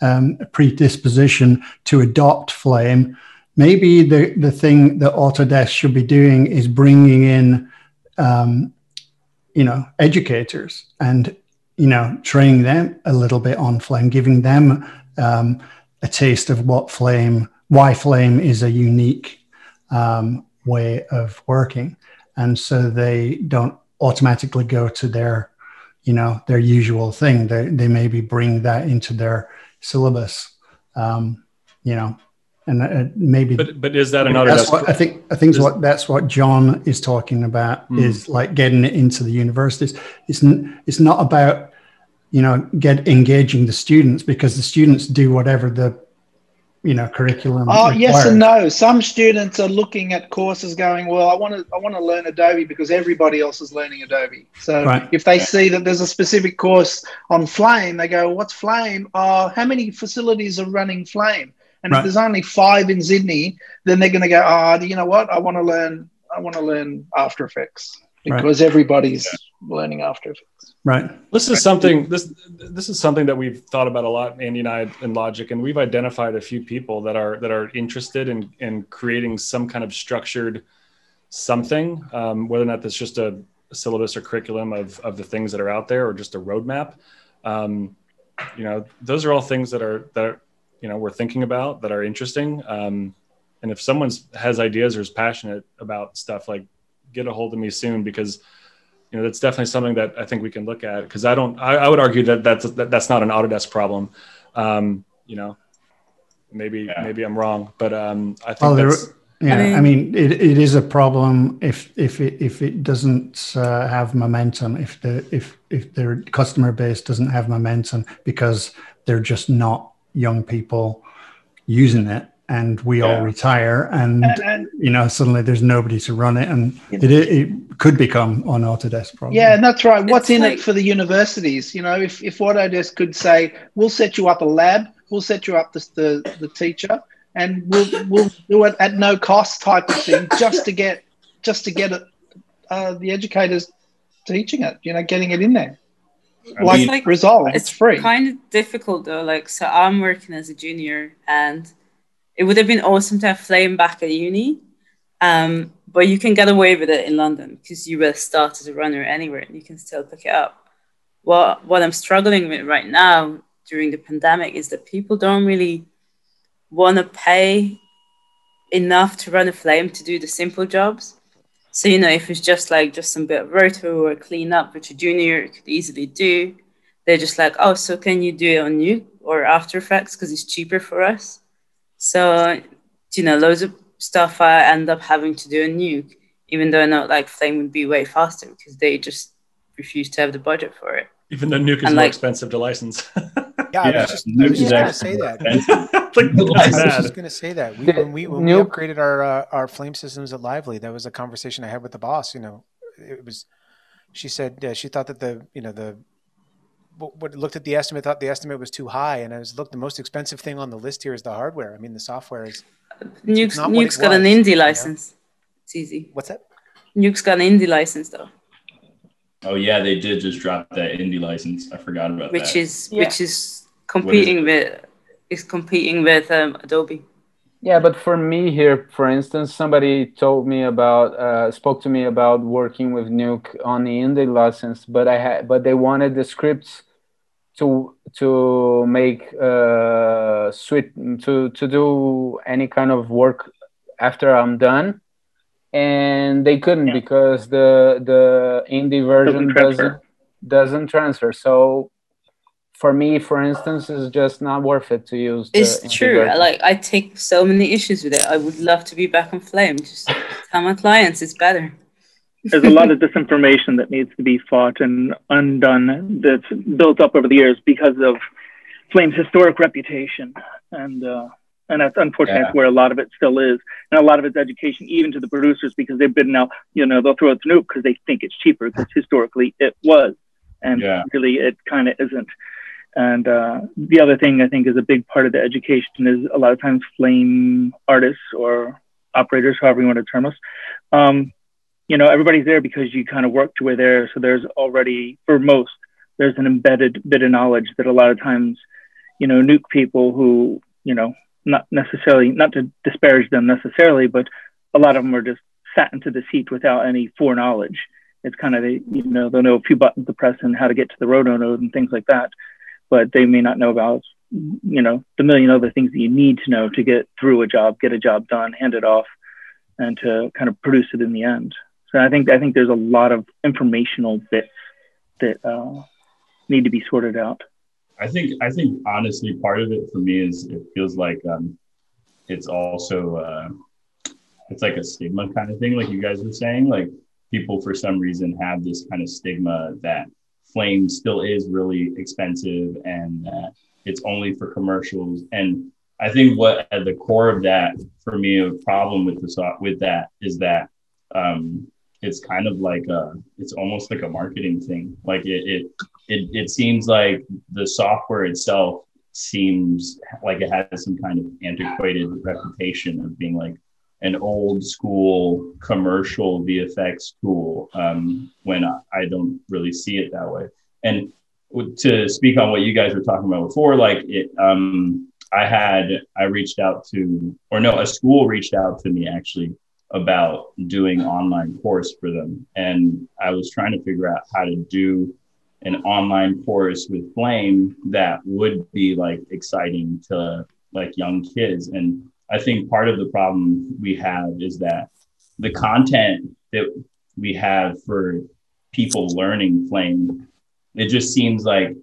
um, a predisposition to adopt Flame maybe the, the thing that Autodesk should be doing is bringing in, um, you know, educators and, you know, training them a little bit on Flame, giving them um, a taste of what Flame, why Flame is a unique um, way of working. And so they don't automatically go to their, you know, their usual thing. They, they maybe bring that into their syllabus, um, you know, and uh, maybe but but is that another that's what i think i think is, what that's what john is talking about mm. is like getting it into the universities it's it's not about you know get engaging the students because the students do whatever the you know curriculum oh requires. yes and no some students are looking at courses going well i want to i want to learn adobe because everybody else is learning adobe so right. if they see that there's a specific course on flame they go what's flame oh how many facilities are running flame and right. if there's only five in Sydney, then they're going to go, oh, you know what? I want to learn. I want to learn After Effects because right. everybody's yeah. learning After Effects. Right. This is something. This this is something that we've thought about a lot, Andy and I, in Logik, and we've identified a few people that are that are interested in in creating some kind of structured something, um, whether or not that's just a, syllabus or curriculum of of the things that are out there, or just a roadmap. Um, you know, those are all things that are that are, you know we're thinking about that are interesting. Um, and if someone has ideas or is passionate about stuff, like get a hold of me soon because you know that's definitely something that I think we can look at. Because I don't, I, I, would argue that that's that, that's not an Autodesk problem. Um, you know, maybe yeah. maybe I'm wrong, but um, I think that's. Yeah, I mean, I mean it, it is a problem if if it if it doesn't uh, have momentum, if the if if their customer base doesn't have momentum because they're just not young people using it and we yeah. all retire and, and, and, you know suddenly there's nobody to run it and it, it could become an autodesk problem. Yeah and that's right. What's it's in like, it for the universities? You know if, if autodesk could say we'll set you up a lab we'll set you up the, the, the teacher and we'll we'll do it at no cost type of thing just to get just to get it uh, the educators teaching it you know getting it in there. Like, mean, like resolve it's, free. kind of difficult though like so i'm working as a junior and it would have been awesome to have flame back at uni um, but you can get away with it in london because you will start as a runner anywhere and you can still pick it up what what i'm struggling with right now during the pandemic is that people don't really want to pay enough to run a flame to do the simple jobs so, you know, if it's just like just some bit of roto or clean up, which a junior could easily do, they're just like, oh, so can you do it on Nuke or After Effects because it's cheaper for us? So, you know, loads of stuff I end up having to do a nuke, even though I know like Flame would be way faster because they just refuse to have the budget for it. Even though Nuke is And, more like- expensive to license. Yeah, I Yeah, was just, I Nuke was just gonna say that. Like, I was just gonna say that. We, The when we when Nuke- we upgraded our uh, our flame systems at Lively, that was a conversation I had with the boss. You know, it was. She said uh, she thought that the you know the what, what looked at the estimate thought the estimate was too high, and I was look the most expensive thing on the list here is the hardware. I mean, the software is Nuke's, not what Nuke's it got an was, indie you know? license. It's easy. What's that? Nuke's got an indie license though, Oh yeah, they did just drop that indie license. I forgot about that. which that. is which is competing with is competing with um, Adobe. Yeah, but for me here, for instance, somebody told me about, uh, spoke to me about working with Nuke on the indie license, but I had, but they wanted the scripts to to make uh sweet to to do any kind of work after I'm done, and they couldn't because the the indie version Doesn't doesn't doesn't transfer. So for me, for instance, it's just not worth it to use. It's indie true. Like I take so many issues with it. I would love to be back on Flame. Just tell my clients it's better. There's a lot of disinformation that needs to be fought and undone that's built up over the years because of Flame's historic reputation. And uh, and that's unfortunately Yeah. where a lot of it still is. And a lot of it's education, even to the producers, because they've been now, you know, they'll throw it to Nuke because they think it's cheaper because historically it was. And Yeah. really it kind of isn't. And uh, the other thing I think is a big part of the education is a lot of times flame artists or operators, however you want to term us, um, you know, everybody's there because you kind of worked your way there. So there's already, for most, there's an embedded bit of knowledge that a lot of times, you know, nuke people who, you know, not necessarily, not to disparage them necessarily, but a lot of them are just sat into the seat without any foreknowledge. It's kind of, a, you know, they'll know a few buttons to press and how to get to the road node and things like that, but they may not know about, you know, the million other things that you need to know to get through a job, get a job done, hand it off, and to kind of produce it in the end. So I think I think there's a lot of informational bits that uh, need to be sorted out. I think I think honestly, part of it for me is it feels like um, it's also uh, it's like a stigma kind of thing, like you guys were saying. Like people for some reason have this kind of stigma that flame still is really expensive and that it's only for commercials. And I think what at the core of that for me a problem with the with that is that um, it's kind of like a it's almost like a marketing thing. Like it it it, it seems like the software itself seems like it has some kind of antiquated reputation of being like an old school commercial VFX tool um, when I, I don't really see it that way. And to speak on what you guys were talking about before, like it, um, I had, I reached out to, or no, a school reached out to me actually about doing online course for them. And I was trying to figure out how to do an online course with Flame that would be like exciting to like young kids. And I think part of the problem we have is that the content that we have for people learning Flame, it just seems like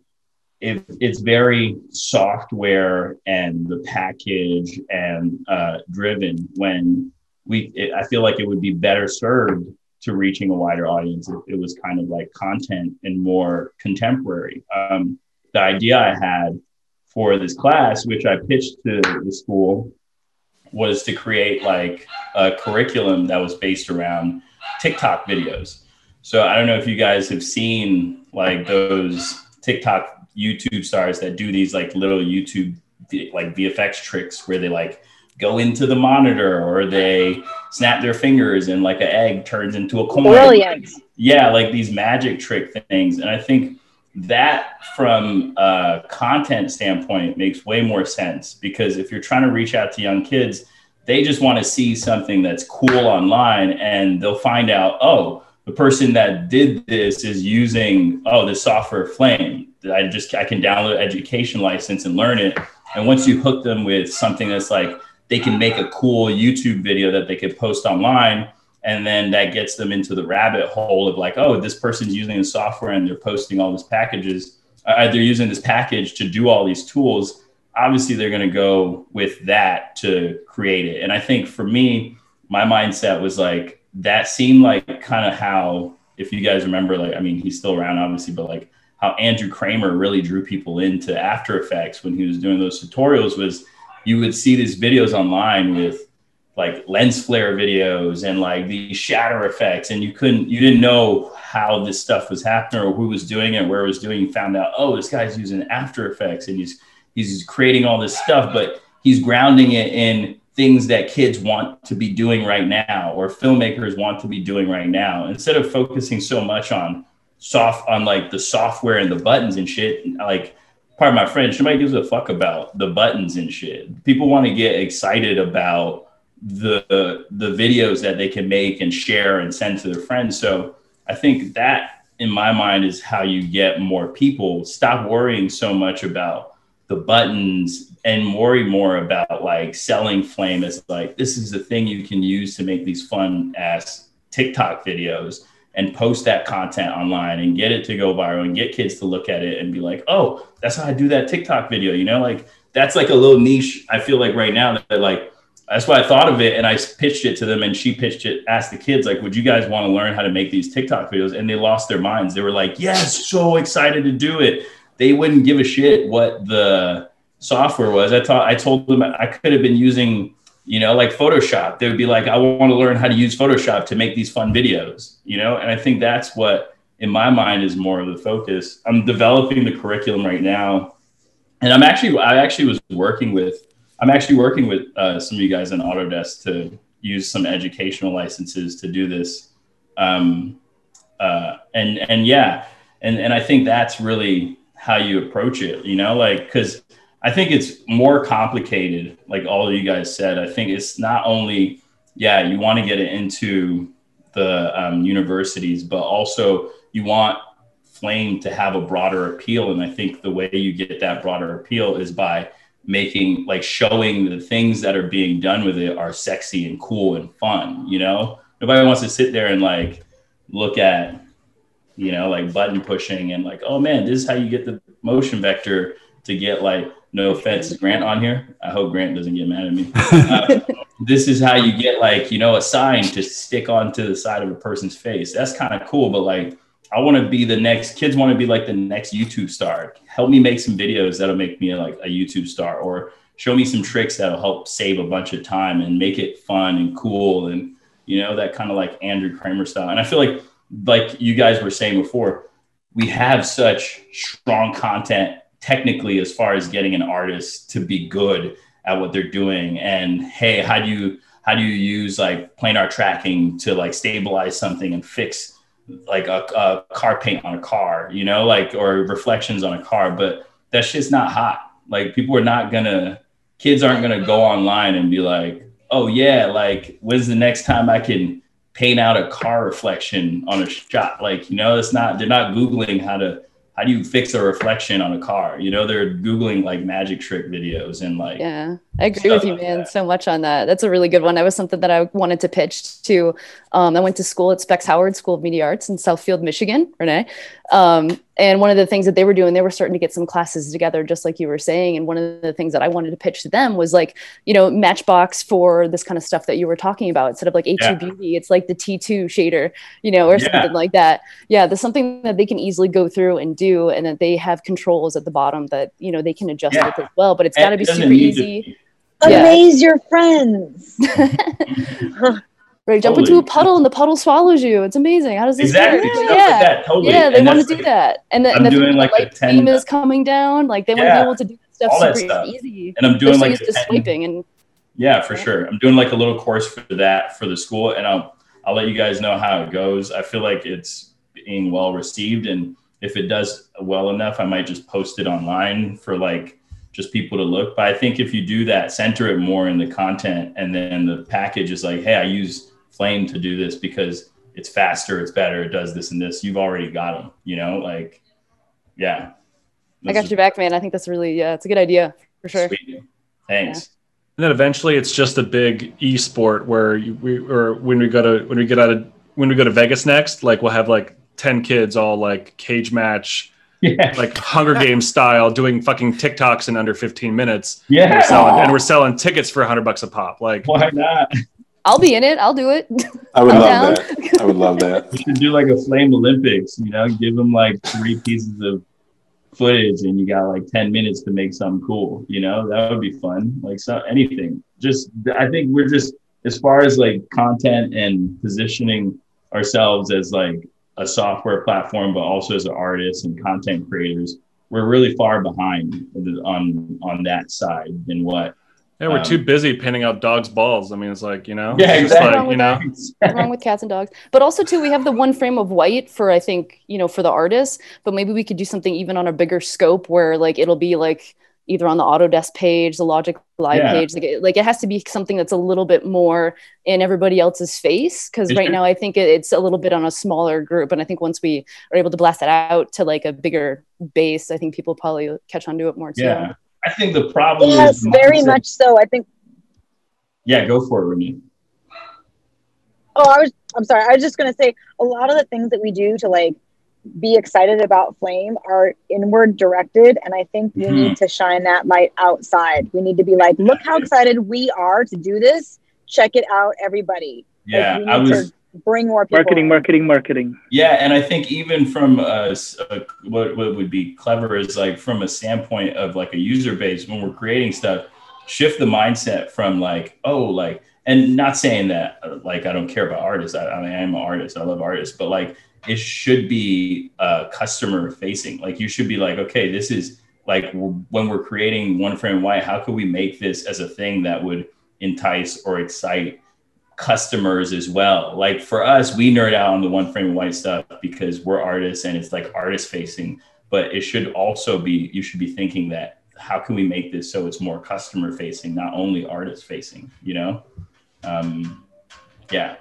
it, it's very software and the package and uh, driven when we it, i feel like it would be better served to reaching a wider audience if it was kind of like content and more contemporary. Um, the idea i had for this class which i pitched to the school was to create like a curriculum that was based around tiktok videos so i don't know if you guys have seen like those tiktok YouTube stars that do these like little YouTube like VFX tricks where they like go into the monitor or they snap their fingers and like an egg turns into a coin. Brilliant. Yeah, like these magic trick things. And I think that from a content standpoint makes way more sense because if you're trying to reach out to young kids, they just want to see something that's cool online and they'll find out, oh, the person that did this is using oh this software flame. I just i can download education license and learn it. And once you hook them with something that's like they can make a cool youtube video that they could post online and then that gets them into the rabbit hole of like oh this person's using the software and they're posting all these packages uh, they're using this package to do all these tools obviously they're going to go with that to create it. And I think for me, my mindset was like that seemed like kind of how if you guys remember, like I mean, he's still around obviously, but like how Andrew Kramer really drew people into After Effects when he was doing those tutorials was you would see these videos online with like lens flare videos and like these shatter effects and you couldn't you didn't know how this stuff was happening or who was doing it where it was doing you found out oh this guy's using after effects and he's he's creating all this stuff but he's grounding it in things that kids want to be doing right now or filmmakers want to be doing right now instead of focusing so much on soft on like the software and the buttons and shit like part of my French, nobody gives a fuck about the buttons and shit. People want to get excited about the the videos that they can make and share and send to their friends. So I think that in my mind is how you get more people. Stop worrying so much about the buttons and worry more about like selling flame as like this is the thing you can use to make these fun ass TikTok videos and post that content online and get it to go viral and get kids to look at it and be like, oh, that's how I do that TikTok video. You know, like that's like a little niche. I feel like right now that like that's why I thought of it and I pitched it to them and she pitched it, asked the kids, like, would you guys want to learn how to make these TikTok videos? And they lost their minds. They were like, yes, so excited to do it. They wouldn't give a shit what the software was. I thought I told them I could have been using, you know, like Photoshop. They would be like, I want to learn how to use Photoshop to make these fun videos, you know? And I think that's what in my mind is more of the focus. I'm developing the curriculum right now. And I'm actually I actually was working with I'm actually working with uh, some of you guys in Autodesk to use some educational licenses to do this. Um, uh, and and yeah, and and I think that's really how you approach it. You know, like because I think it's more complicated. Like all of you guys said, I think it's not only yeah you want to get it into the um, universities, but also you want Flame to have a broader appeal. And I think the way you get that broader appeal is by making like showing the things that are being done with it are sexy and cool and fun you know? Nobody wants to sit there and like look at you know like button pushing and like oh man this is how you get the motion vector to get like no offense grant on here? I hope grant doesn't get mad at me. Uh, this is how you get like you know a sign to stick onto the side of a person's face. That's kind of cool but like I want to be the next kids want to be like the next YouTube star. Help me make some videos that'll make me like a YouTube star or show me some tricks that'll help save a bunch of time and make it fun and cool and you know that kind of like Andrew Kramer style. And I feel like like you guys were saying before, we have such strong content technically as far as getting an artist to be good at what they're doing and hey, how do you how do you use like planar tracking to like stabilize something and fix like a, a car paint on a car, you know, like or reflections on a car, but that shit's not hot. Like people are not gonna, kids aren't gonna go online and be like, oh yeah, like when's the next time I can paint out a car reflection on a shot? Like you know, it's not. They're not googling how to how do you fix a reflection on a car? You know, they're googling like magic trick videos and like yeah, I agree with you, like man, that. so much on that. That's a really good one. That was something that I wanted to pitch to. Um, I went to school at Specs Howard School of Media Arts in Southfield, Michigan, Renee. Um, and one of the things that they were doing, they were starting to get some classes together, just like you were saying. And one of the things that I wanted to pitch to them was like, you know, Matchbox for this kind of stuff that you were talking about. Instead of like A2 yeah. Beauty, it's like the T2 shader, you know, or yeah. something like that. Yeah, there's something that they can easily go through and do, and that they have controls at the bottom that you know they can adjust yeah. with as well. But it's got to be super easy. Amaze your friends. Right, jump totally. into a puddle and the puddle swallows you. It's amazing. How does this exactly. work? yeah, like totally. yeah, they and want to do like, that. And the, I'm and the, doing like light the 10, beam is coming down. Like they yeah, want to be able to do stuff all that super stuff. easy. And I'm doing They're like so used to 10 swiping and yeah, for sure. I'm doing like a little course for that for the school, and I'll I'll let you guys know how it goes. I feel like it's being well received, and if it does well enough, I might just post it online for like just people to look. But I think if you do that, center it more in the content, and then the package is like, hey, I use Flame to do this because it's faster, it's better, it does this and this. You've already got them, you know, like, yeah. I got your back, man. I think that's really, yeah, it's a good idea for sure. Sweet. Thanks. And then eventually, it's just a big e-sport where you, we or when we go to when we get out of when we go to Vegas next, like we'll have like ten kids all like cage match Yeah. like Hunger Games style, doing fucking TikToks in under 15 minutes. Yeah. and we're selling, and we're selling tickets for 100 bucks a pop. Like, why not? I'll be in it. I'll do it. I would I'm love down. that. I would love that. We should do like a flame Olympics, you know, give them like three pieces of footage and you got like 10 minutes to make something cool, you know, that would be fun. Like so anything. Just I think we're just as far as like content and positioning ourselves as like a software platform, but also as artists and content creators, we're really far behind on on that side than what yeah, we're um, too busy pinning out dogs' balls. I mean, it's like, you know, Yeah, it's just exactly. like, you know, Nothing wrong with cats and dogs but also too we have the one frame of white for i think you know for the artists but maybe we could do something even on a bigger scope where like it'll be like either on the autodesk page the logik live Yeah. page like it, like it has to be something that's a little bit more in everybody else's face because right now i think it, it's a little bit on a smaller group and i think once we are able to blast that out to like a bigger base i think people probably catch on to it more too Yeah. I think the problem Yes, is very mindset- much so. I think. Yeah, go for it, Renee. Oh, I was. I'm sorry. I was just gonna say a lot of the things that we do to like be excited about Flame are inward directed, and I think we Mhm. need to shine that light outside. We need to be like, look how excited we are to do this. Check it out, everybody. Yeah, we I was bring more people. Marketing, in. marketing, marketing. Yeah, and I think even from a, s- a- what what would be clever is like from a standpoint of like a user base when we're creating stuff, shift the mindset from like oh like and not saying that uh, like I don't care about artists. I, I mean I'm an artist. I love artists, but like it should be uh, customer facing. Like you should be like okay, this is like when we're creating one frame white. How could we make this as a thing that would entice or excite customers as well. Like for us, we nerd out on the one frame of white stuff because we're artists and it's like artist facing. But it should also be you should be thinking that how can we make this so it's more customer facing, not only artist facing. You know, um, yeah.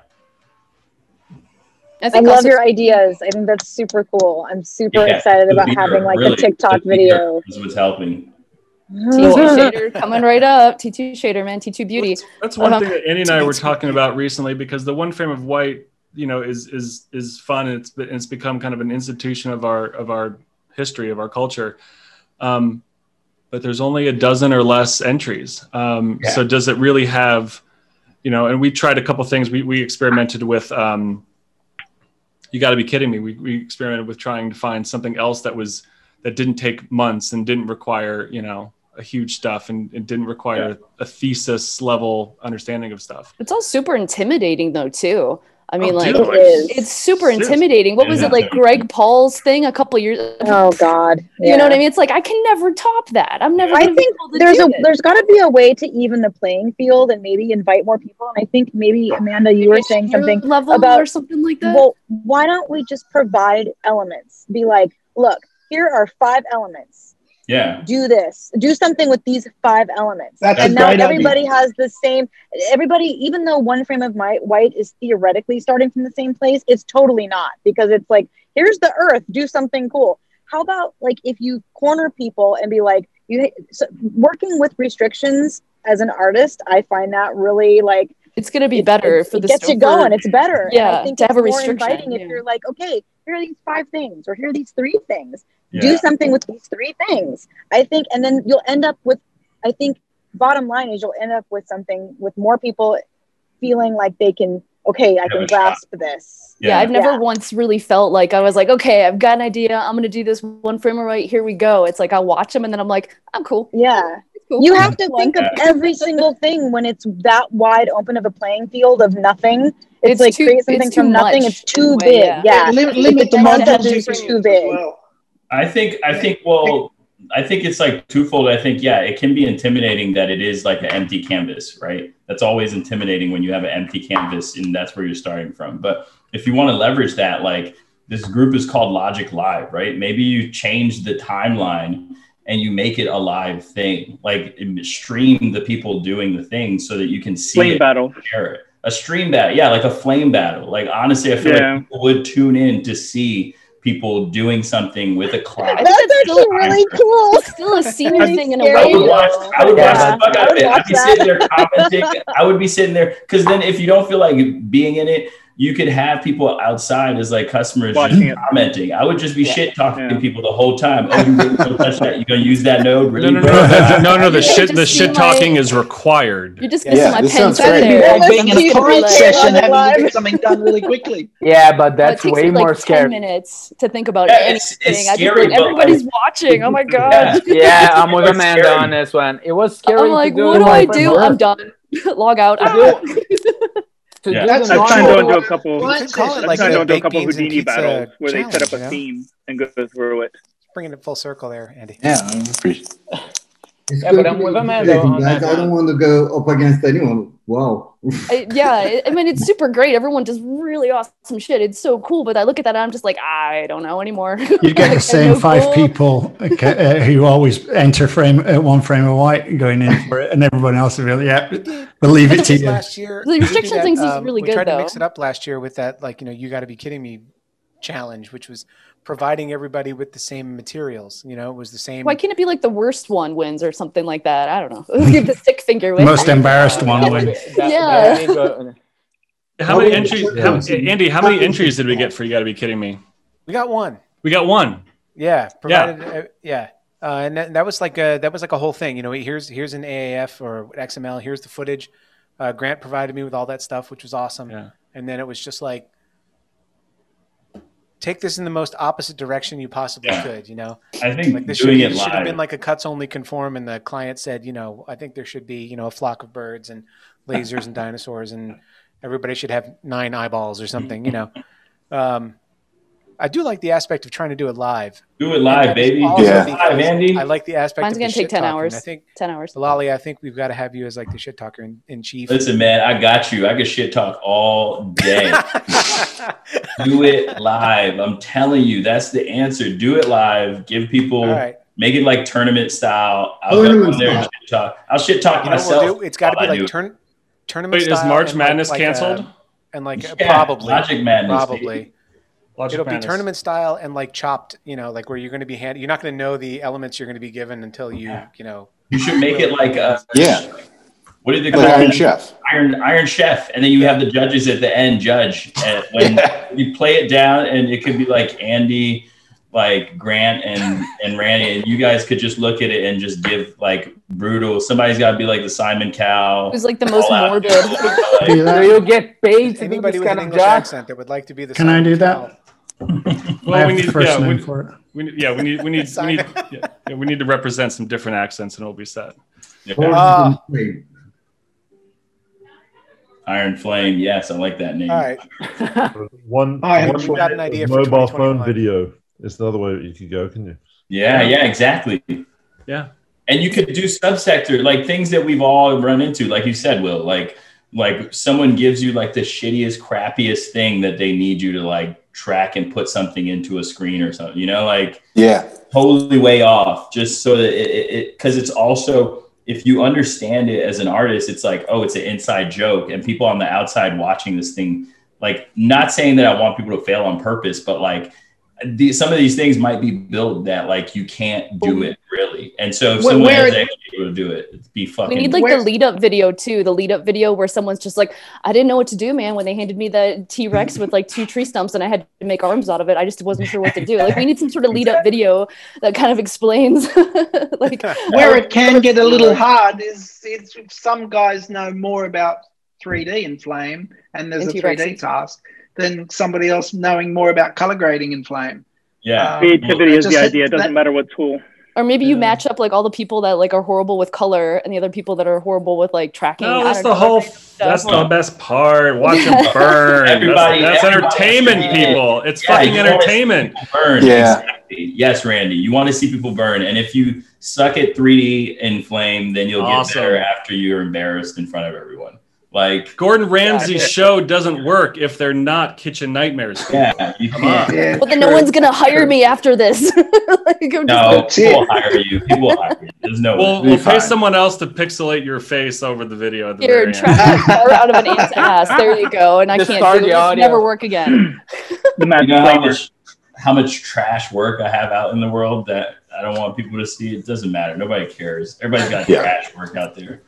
I I, love your ideas. I think that's super cool. I'm super Yeah, excited about leader, having like really, a TikTok the leader video. is what's helping. T2 shader coming right up. T2 shader, man. T2 beauty. That's one Uh, thing that Andy and I were talking about recently because the one frame of white, you know, is is is fun and it's and it's become kind of an institution of our of our history of our culture. Um, but there's only a dozen or less entries. Um, Yeah. So does it really have, you know? And we tried a couple things. We we experimented with. Um, you got to be kidding me. We we experimented with trying to find something else that was that didn't take months and didn't require you know a huge stuff and it didn't require a thesis level understanding of stuff. It's all super intimidating though too. I mean, Oh, like dude, like, it's super intimidating. What was it like, Greg Paul's thing a couple years? Oh God, You know what I mean? It's like I can never top that. I'm never. I gonna be think able to there's do a it. there's got to be a way to even the playing field and maybe invite more people. And I think maybe Amanda, you were saying something level about or something like that. Well, why don't we just provide elements? Be like, look, here are five elements. Yeah. Do this. Do something with these five elements. That's and now great idea. everybody has the same. Everybody, even though one frame of my white is theoretically starting from the same place, it's totally not because it's like, here's the Earth. Do something cool. How about like if you corner people and be like, you so working with restrictions as an artist, I find that really like it's gonna be better for it the gets you going. It's better. And Yeah, I think to it's have a more restriction, inviting if you're like, okay, here are these five things, or here are these three things. Yeah. Do something with these three things. I think, and then you'll end up with. I think bottom line is you'll end up with something with more people feeling like they can. Okay, I can grasp this. Yeah, I've never Yeah. once really felt like I was like, okay, I've got an idea. I'm gonna do this one frame right. Here we go. It's like I'll watch them and then I'm like, I'm cool. Yeah. cool. You have to think of every single thing when it's that wide open of a playing field of nothing. It's, It's like too- create something too from nothing. It's too in way, big. yeah. Yeah. Limit, limit the concept multiple is too as big. well. I think I think well I think it's like twofold. I think yeah, it can be intimidating that it is like an empty canvas, right? That's always intimidating when you have an empty canvas and that's where you're starting from. But if you want to leverage that, like this group is called Logik Live, right? Maybe you change the timeline and you make it a live thing, like stream the people doing the thing so that you can see Flame it, battle. share it. A stream battle, yeah, like a flame battle. Like honestly, I feel Yeah. like people would tune in to see people doing something with a cloud. That's actually really cool. It's still a senior thing in a scary, I way. would watch. I would watch Yeah. the fuck I out of would it. I'd be that. sitting there commenting. I would be sitting there because then if you don't feel like being in it, you could have people outside as like customers Watching just commenting. I would just be Yeah. shit talking Yeah. to people the whole time. Oh, you didn't touch that. You gonna use that node? No, Really? no, no, no, no, no. The Yeah, shit, the see shit my- talking is required. You're just Yeah, missing my this pen sounds tip great. there. All I'm being in a gonna be comment like, session, "Oh, having live." to get something done really quickly. Yeah, but that's takes way me like more 10 scary. minutes to think about Yeah, anything. it's I just scary, like but, like- everybody's watching. Oh my god. Yeah. Yeah, I'm with Amanda on this one. It was scary. I'm like, what do I do? I'm done. Log out. To do, to Yeah. do That's the I've signed normal- on to a couple. Well, call it I've like signed a on to a couple beans and Houdini battles where they set up challenge, you a know? theme and go through it. Bringing it full circle there, Andy. Yeah, I appreciate. It's Yeah, but to I'm be with Amanda participating, on that I don't one. want to go up against anyone. Wow. I- yeah, I- I mean it's super great. Everyone does really awesome shit. It's so cool. But I look at that, and I'm just like, I don't know anymore. You Like, get the same no five clue. people uh, who always enter frame uh, one frame of white going in for it, and everyone else will be like, yeah, believe it to you. last year. The restriction that, things is um, really we good, tried to mix it up last year with that, like you know, you got to be kidding me challenge, which was providing everybody with the same materials. You know, it was the same. Why can't it be like the worst one wins or something like that? I don't know. Give the stick figure wins. Most embarrassed one That win. Yeah. that How many entries? Yeah. How, Andy, how many entries did we get for? You got to be kidding me. We got one. We got one. Yeah, provided. Yeah, uh, yeah. Uh, and that, that was like a that was like a whole thing. You know, here's here's an AAF or XML. Here's the footage. Uh, Grant provided me with all that stuff, which was awesome. Yeah. And then it was just like, take this in the most opposite direction you possibly Yeah. could. You know, I think like this doing should, it should have been like a cuts only conform, and the client said, you know, I think there should be you know a flock of birds and lasers and dinosaurs, and everybody should have nine eyeballs or something. You know. Um, I do like the aspect of trying to do it live. Do it live, baby. Also Yeah. Live, Andy. I like the aspect. Mine's of gonna the take ten talking. hours. I think, ten hours. Lolly, I think we've got to have you as like the shit talker in, in chief. Listen, man, I got you. I can shit talk all day. Do it live. I'm telling you, that's the answer. Do it live. Give people, All right. make it like tournament style. I'll go Tournament on there and shit talk. I'll shit talk You know what myself. we'll do? It's got to be I like it. turn, tournament Wait, is March and like- Madness like, canceled? uh, and like Yeah, probably Logik Madness, probably. baby. Logik It'll Madness. be tournament style and like chopped, you know, like where you're going to be hand. You're not going to know the elements you're going to be given until you, you know. You should make it like a Yeah, what did they like call Iron? Chef. Iron Iron Chef, and then you have the judges at the end judge. And when you play it down, and it could be like Andy, like Grant, and and Randy, and you guys could just look at it and just give like brutal. Somebody's got to be like the Simon Cow. Who's like the most morbid? Do Do that. you get paid to do Anybody this with an kind of English job? accent that would like to be the. Can I Simon do Cowell. that? I Well, have we the need, first yeah, name we, for it. we need, yeah, we need, we need, we need, yeah, yeah, we need to represent some different accents, and it'll be set. Horses Ah. in flame. Iron Flame. Yes, I like that name. All right. One, I one We've got an idea for mobile phone video is another way you could go, can you? Yeah, yeah, exactly. Yeah. And you could do subsector, like things that we've all run into, like you said, Will. Like, like someone gives you like the shittiest, crappiest thing that they need you to like track and put something into a screen or something. You know, like Yeah, totally way off, just so that it because it's also if you understand it as an artist, it's like oh, it's an inside joke, and people on the outside watching this thing, like not saying that I want people to fail on purpose, but like. The, some of these things might be built that like you can't do it really, and so if Where- someone where- is actually able to do it, it'd be fucking. We need like Where- the lead up video too. The lead up video where someone's just like, I didn't know what to do, man. When they handed me the T Rex with like two tree stumps and I had to make arms out of it, I just wasn't sure what to do. Like we need some sort of lead up video that kind of explains like Where it can get a little hard is, is if some guys know more about 3D in Flame and there's And a T-Rex 3D task than somebody else knowing more about color grading in Flame. yeah, Um, Creativity is the idea. It doesn't that- matter what tool. Or maybe you match up like all the people that like are horrible with color and the other people that are horrible with like tracking. No, that's the know. whole. That's the best part. Watch them burn. Everybody- that's, that's everybody- entertainment, yeah. people. It's Yeah, fucking you wanna see entertainment. Burn. Yeah. Exactly. Yes, Randy. You want to see people burn, and if you suck at 3D in Flame, then you'll Awesome. get better after you're embarrassed in front of everyone. Like, Gordon Ramsay's show doesn't work if they're not kitchen nightmares. yeah, you Come can't. on. Yeah, But then no one's gonna hire me after this. like, I'm just No, like, people will hire you. People will hire you. There's no. We'll, way. we'll pay someone else to pixelate your face over the video at the You're very end. tracking far out of an ant's ass. There you go. And I Just can't start do the it. audio. Never work again. You know how much how much trash work I have out in the world that I don't want people to see. It doesn't matter. Nobody cares. Everybody's got Yeah. trash work out there.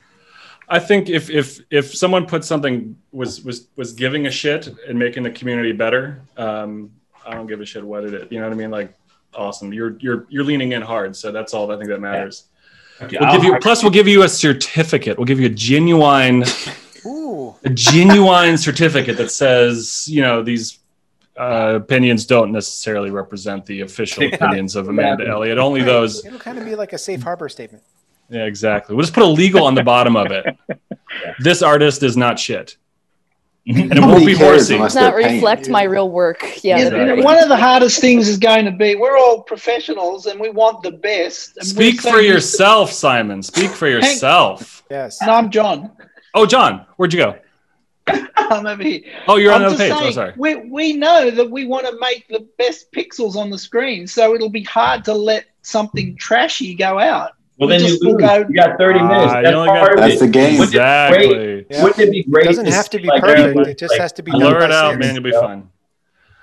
I think if if if someone put something was was was giving a shit and making the community better, um, I don't give a shit what it is. You know what I mean? Like, awesome. You're you're you're leaning in hard, so that's all I think that matters. Okay, We'll give you plus we'll give you a certificate. We'll give you a genuine Ooh. a genuine certificate that says, you know, these uh, opinions don't necessarily represent the official opinions of Amanda Elliott. Only those. It'll kind of be like a safe harbor statement. Yeah, exactly. We'll just put a legal on the bottom of it. This artist is not shit. And it won't be horsey. Does not reflect my real work. Yeah. You know, one of the hardest things is going to be we're all professionals and we want the best. Speak for used to- yourself, Simon. Speak for yourself. Yes. No, I'm John. Oh, John, where'd you go? I'm over here. Oh, you're on I'm another just page. Oh, saying, sorry. We, we know that we want to make the best pixels on the screen, so it'll be hard to let something trashy go out. Well, We then you just will lose. go- You got 30 minutes. Ah, you That's only got- part That's the game. Wouldn't it Exactly. great- Yeah. Wouldn't it be great? It doesn't to have to be like, perfect. everybody, It just like, has to be blur done Blur it out, man. You'll be fine.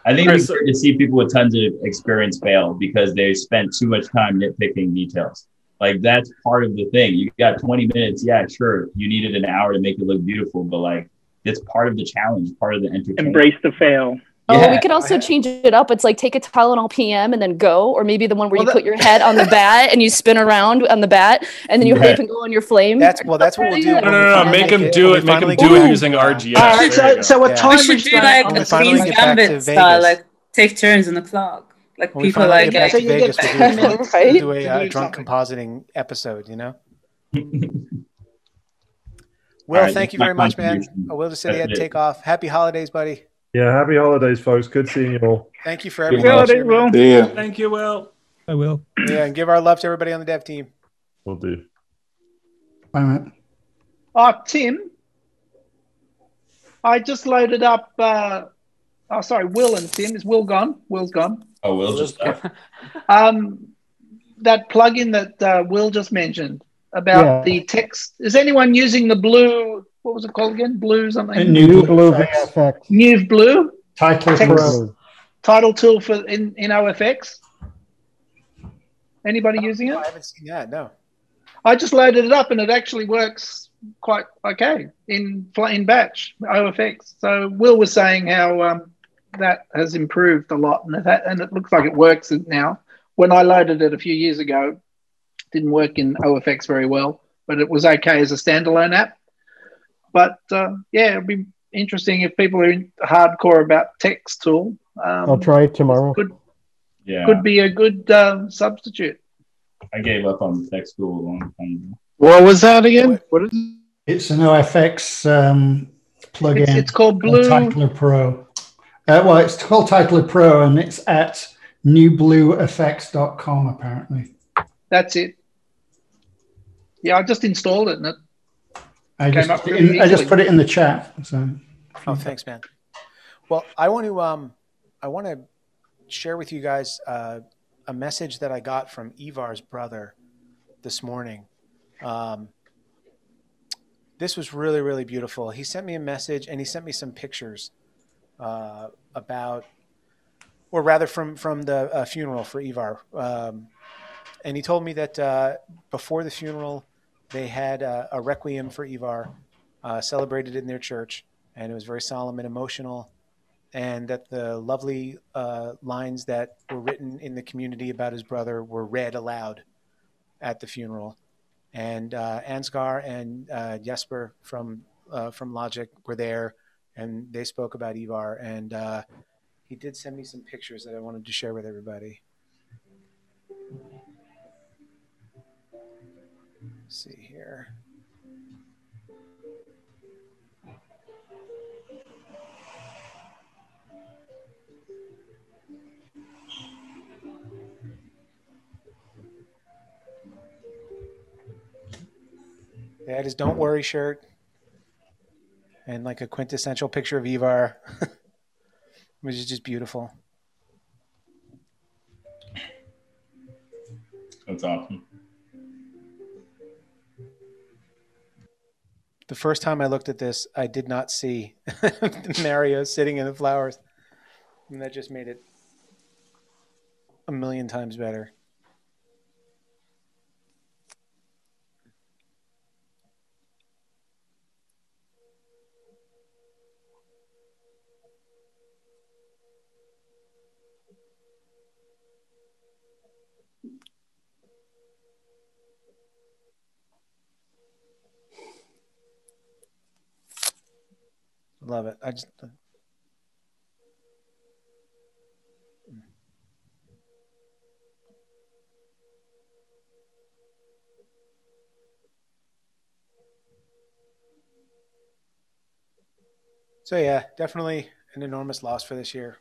I think it's great to see people with tons of experience fail because they spent too much time nitpicking details. Like that's part of the thing. You got 20 minutes. Yeah, sure. You needed an hour to make it look beautiful, but like it's part of the challenge, part of the entertainment. Embrace the fail. Oh, Yeah. we could also change it up. It's like take a Tylenol PM and then go, or maybe the one where Well, you that- put your head on the bat and you spin around on the bat, and then you Right. hype and go on your flame. That's well. That's what we'll do. No, No, no, no, no. Make him get- do it. Make him do it using RGS. All right, so, you so a Yeah. time We should do like a Queen's get back to Gambit style, like take turns on the clock. Like When people like get back So to you get Vegas, we'll do, Right? we'll do a uh, drunk compositing episode. You know. Will, All right, thank you very much, man. contribution. I will just say he had to That's it. take off. Happy holidays, buddy. Yeah, happy holidays, folks. Good seeing you all. Thank you for everything. this holidays. Will. See ya. Thank you, Will. I will. Yeah, and give our love to everybody on the dev team. We'll do. Bye, mate. Oh, Tim, I just loaded up. Uh, oh, sorry, Will and Tim. Is Will gone? Will's gone. Oh, Will just Um, that plugin that uh, Will just mentioned about Yeah. the text. Is anyone using the blue? What was it called again? Blue something. And New New Blue Blue VFX. New Blue Title Text. Pro. title tool for in in OFX. Anybody using it? I haven't seen that. No. I just loaded it up and it actually works quite okay in in batch OFX. So Will was saying how um, that has improved a lot and it, ha- and it looks like it works now. When I loaded it a few years ago, it didn't work in OFX very well, but it was okay as a standalone app. But uh, yeah, it'd be interesting if people are in hardcore about text tool. Um, I'll try it tomorrow. Could Yeah. could be a good um, substitute. I gave up on tech school a long time ago. What was that again? What is it? It's an OFX um, plugin. It's, it's called called Blue. Titler Pro. Uh, well, it's called Titler Pro, and it's at newblueeffects.com apparently. That's it. Yeah, I just installed it and it I just, up really in, I just put it in the chat. So Oh, thanks, man. Well, I want to um, I want to share with you guys uh, a message that I got from Ivar's brother this morning. Um, this was really, really beautiful. He sent me a message and he sent me some pictures uh, about, or rather, from from the uh, funeral for Ivar. Um, and he told me that uh, before the funeral, they had uh, a requiem for Ivar uh, celebrated in their church, and it was very solemn and emotional. And that the lovely uh, lines that were written in the community about his brother were read aloud at the funeral. And uh, Ansgar and uh, Jesper from uh, from Logik were there, and they spoke about Ivar. And uh, he did send me some pictures that I wanted to share with everybody. See here. They had "Don't Worry" shirt, and like a quintessential picture of Ivar, which is just beautiful. That's awesome. The first time I looked at this, I did not see Mario sitting in the flowers, and that just made it a million times better. Love it. I just. So yeah, definitely an enormous loss for this year.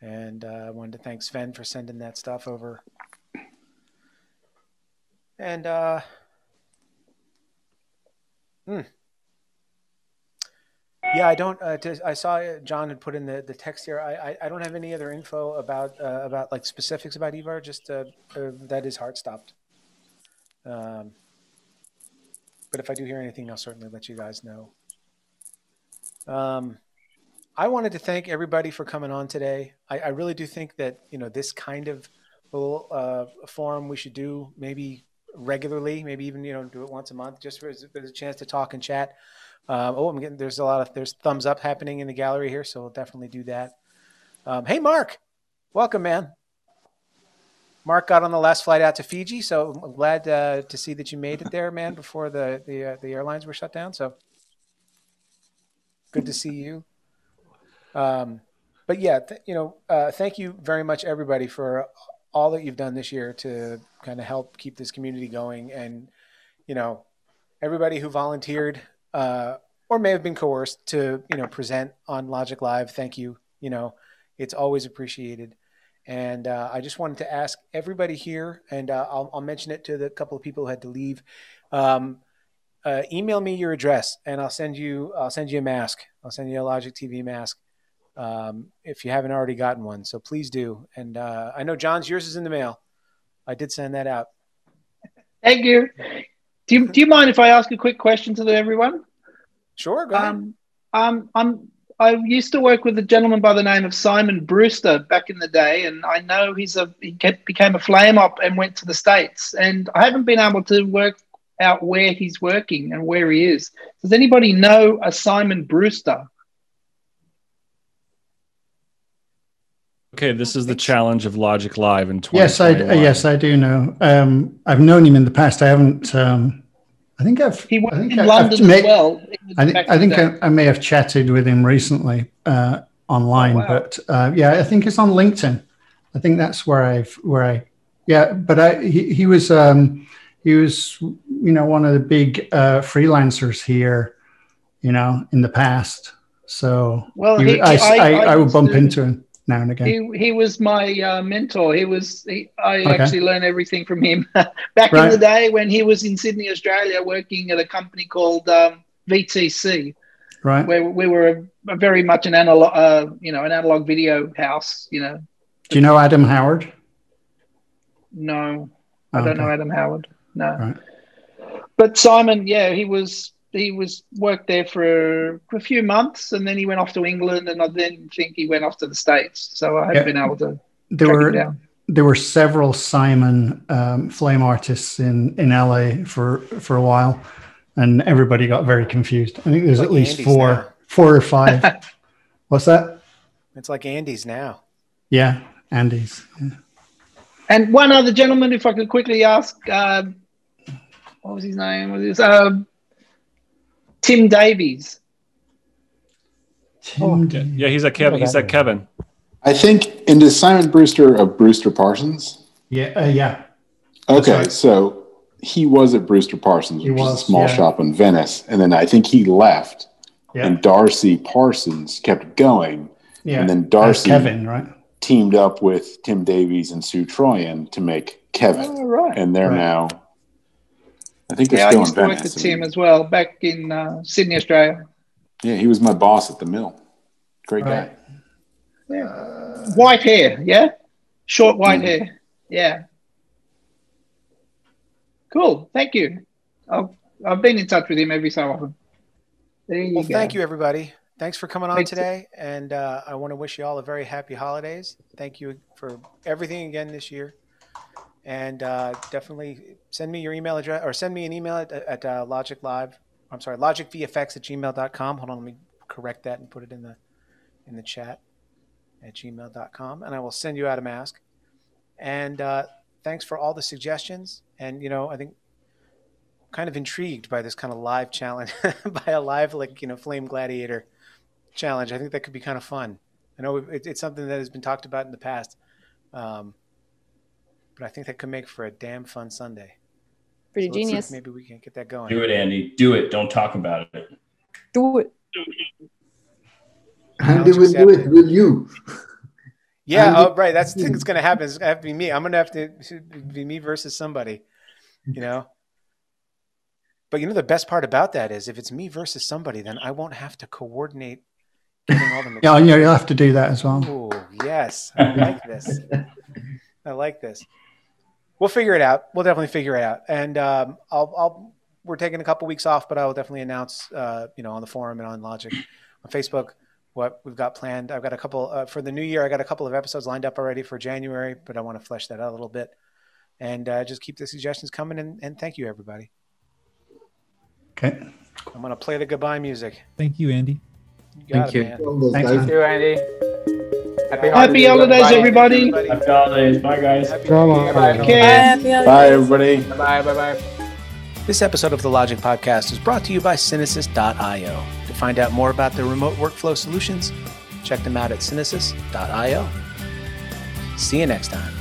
And uh, I wanted to thank Sven for sending that stuff over. And uh, hmm. Yeah, I don't. Uh, to, I saw John had put in the, the text here. I, I, I don't have any other info about uh, about like specifics about Ivar. Just uh, uh, that his heart stopped. Um, but if I do hear anything, I'll certainly let you guys know. Um, I wanted to thank everybody for coming on today. I, I really do think that you know this kind of little uh, forum we should do maybe regularly, maybe even you know do it once a month, just for, for a chance to talk and chat. Um, oh, I'm getting there's a lot of there's thumbs up happening in the gallery here, so we'll definitely do that. Um, hey, Mark, welcome, man. Mark got on the last flight out to Fiji, so I'm glad uh, to see that you made it there, man, before the the, uh, the airlines were shut down. So good to see you. Um, but yeah, th- you know, uh, thank you very much, everybody, for all that you've done this year to kind of help keep this community going. And, you know, everybody who volunteered uh, or may have been coerced to, you know, present on Logik Live, thank you. You know, it's always appreciated. And uh, I just wanted to ask everybody here, and uh, I'll, I'll, mention it to the couple of people who had to leave. Um, uh, email me your address, and I'll send you. I'll send you a mask. I'll send you a Logik TV mask um, if you haven't already gotten one. So please do. And uh, I know John's yours is in the mail. I did send that out. Thank you. Do you, do you mind if I ask a quick question to everyone? Sure, go ahead. Um, um, I'm I used to work with a gentleman by the name of Simon Brewster back in the day, and I know he's a he kept, became a flame op and went to the states. And I haven't been able to work out where he's working and where he is. Does anybody know a Simon Brewster? Okay, this is the challenge of Logik Live in 20. Yes, I yes I do know. Um, I've known him in the past. I haven't. Um, I think I've. He was I think in I, London I've as well. I, think- I think I, I may have chatted with him recently uh, online, Oh, wow. but uh, yeah, I think it's on LinkedIn. I think that's where I've where I yeah. But I he, he was um, he was you know one of the big uh, freelancers here, you know, in the past. So Well, he- he- I, I- I, I I would bump to- into him now and again. He, he was my uh, mentor. He was. He, I Okay. actually learned everything from him back in the day when he was in Sydney, Australia, working at a company called um, VTC, right. where we were a, a very much an analog, uh, you know, an analog video house. You know, Do you know Adam Howard? no, I Oh, don't know. Adam Howard. No, Right. but Simon, yeah, he was. He was worked there for a few months, and then he went off to England, and I then think he went off to the states. So I haven't Yeah. been able to There track him were down. there were several Simon um, flame artists in in LA for for a while, and everybody got very confused. I think there's Like at least Andy's four now. four or five. What's that? It's like Andy's now. Yeah, Andy's. Yeah. And one other gentleman, if I could quickly ask, uh, what was his name? Was this um, Tim Davies? Oh, yeah, yeah, he's a Kevin. He's like Kevin. I think, and is Simon Brewster of Brewster Parsons? Yeah, uh, yeah. Okay, right. so he was at Brewster Parsons, He which is a small yeah. shop in Venice, and then I think he left, Yeah. and Darcy Parsons kept going, Yeah. and then As Darcy Kevin, right? teamed up with Tim Davies and Sue Troyan to make Kevin, Oh, right. and they're Right. now, I think they're Yeah, I still in used to work Venice. with Tim as well back in uh, Sydney, Australia. Yeah, he was my boss at the mill. Great Right. guy. Yeah. White hair, yeah? Short white Mhm. hair. Yeah. Cool. Thank you. I've, I've been in touch with him every so often. There you Well, go. thank you, everybody. Thanks for coming on Thanks. today, and uh, I want to wish you all a very happy holidays. Thank you for everything again this year, and uh, definitely send me your email address or send me an email at, at uh, Logik Live. I'm sorry, logicvfx at gmail.com. Hold on, let me correct that and put it in the in the chat at gmail.com, and I will send you out a mask. And uh, thanks for all the suggestions. And you know, I think kind of intrigued by this kind of live challenge, by a live like you know flame gladiator challenge. I think that could be kind of fun. I know it, it's something that has been talked about in the past, um, but I think that could make for a damn fun Sunday. Pretty So let's see if genius. Maybe we can get that going. Do it, Andy. Do it. Don't talk about it. Do it. Andy will do it, will you? Yeah, Andy- oh, right. That's the thing that's going to happen. It's going to have to be me. I'm going to have to be me versus somebody, you know. But you know the best part about that is if it's me versus somebody, then I won't have to coordinate getting all the Yeah, yeah, you'll have to do that as well. Oh yes, I like this. I like this. We'll figure it out. We'll definitely figure it out. And um, I'll, I'll. We're taking a couple weeks off, but I will definitely announce, uh, you know, on the forum and on Logik, on Facebook, what we've got planned. I've got a couple uh, for the new year. I got a couple of episodes lined up already for January, but I want to flesh that out a little bit. And uh, just keep the suggestions coming. And, and thank you, everybody. Okay. I'm gonna play the goodbye music. Thank you, Andy. You got it, man. Thanks, Thank you, Andy. Happy Happy holidays, Bye. everybody. Happy holidays. Bye, guys. Bye. Care. Bye, everybody. Bye. Bye. Bye. This episode of the Logik Podcast is brought to you by Synesis.io. To find out more about their remote workflow solutions, check them out at Synesis.io. See you next time.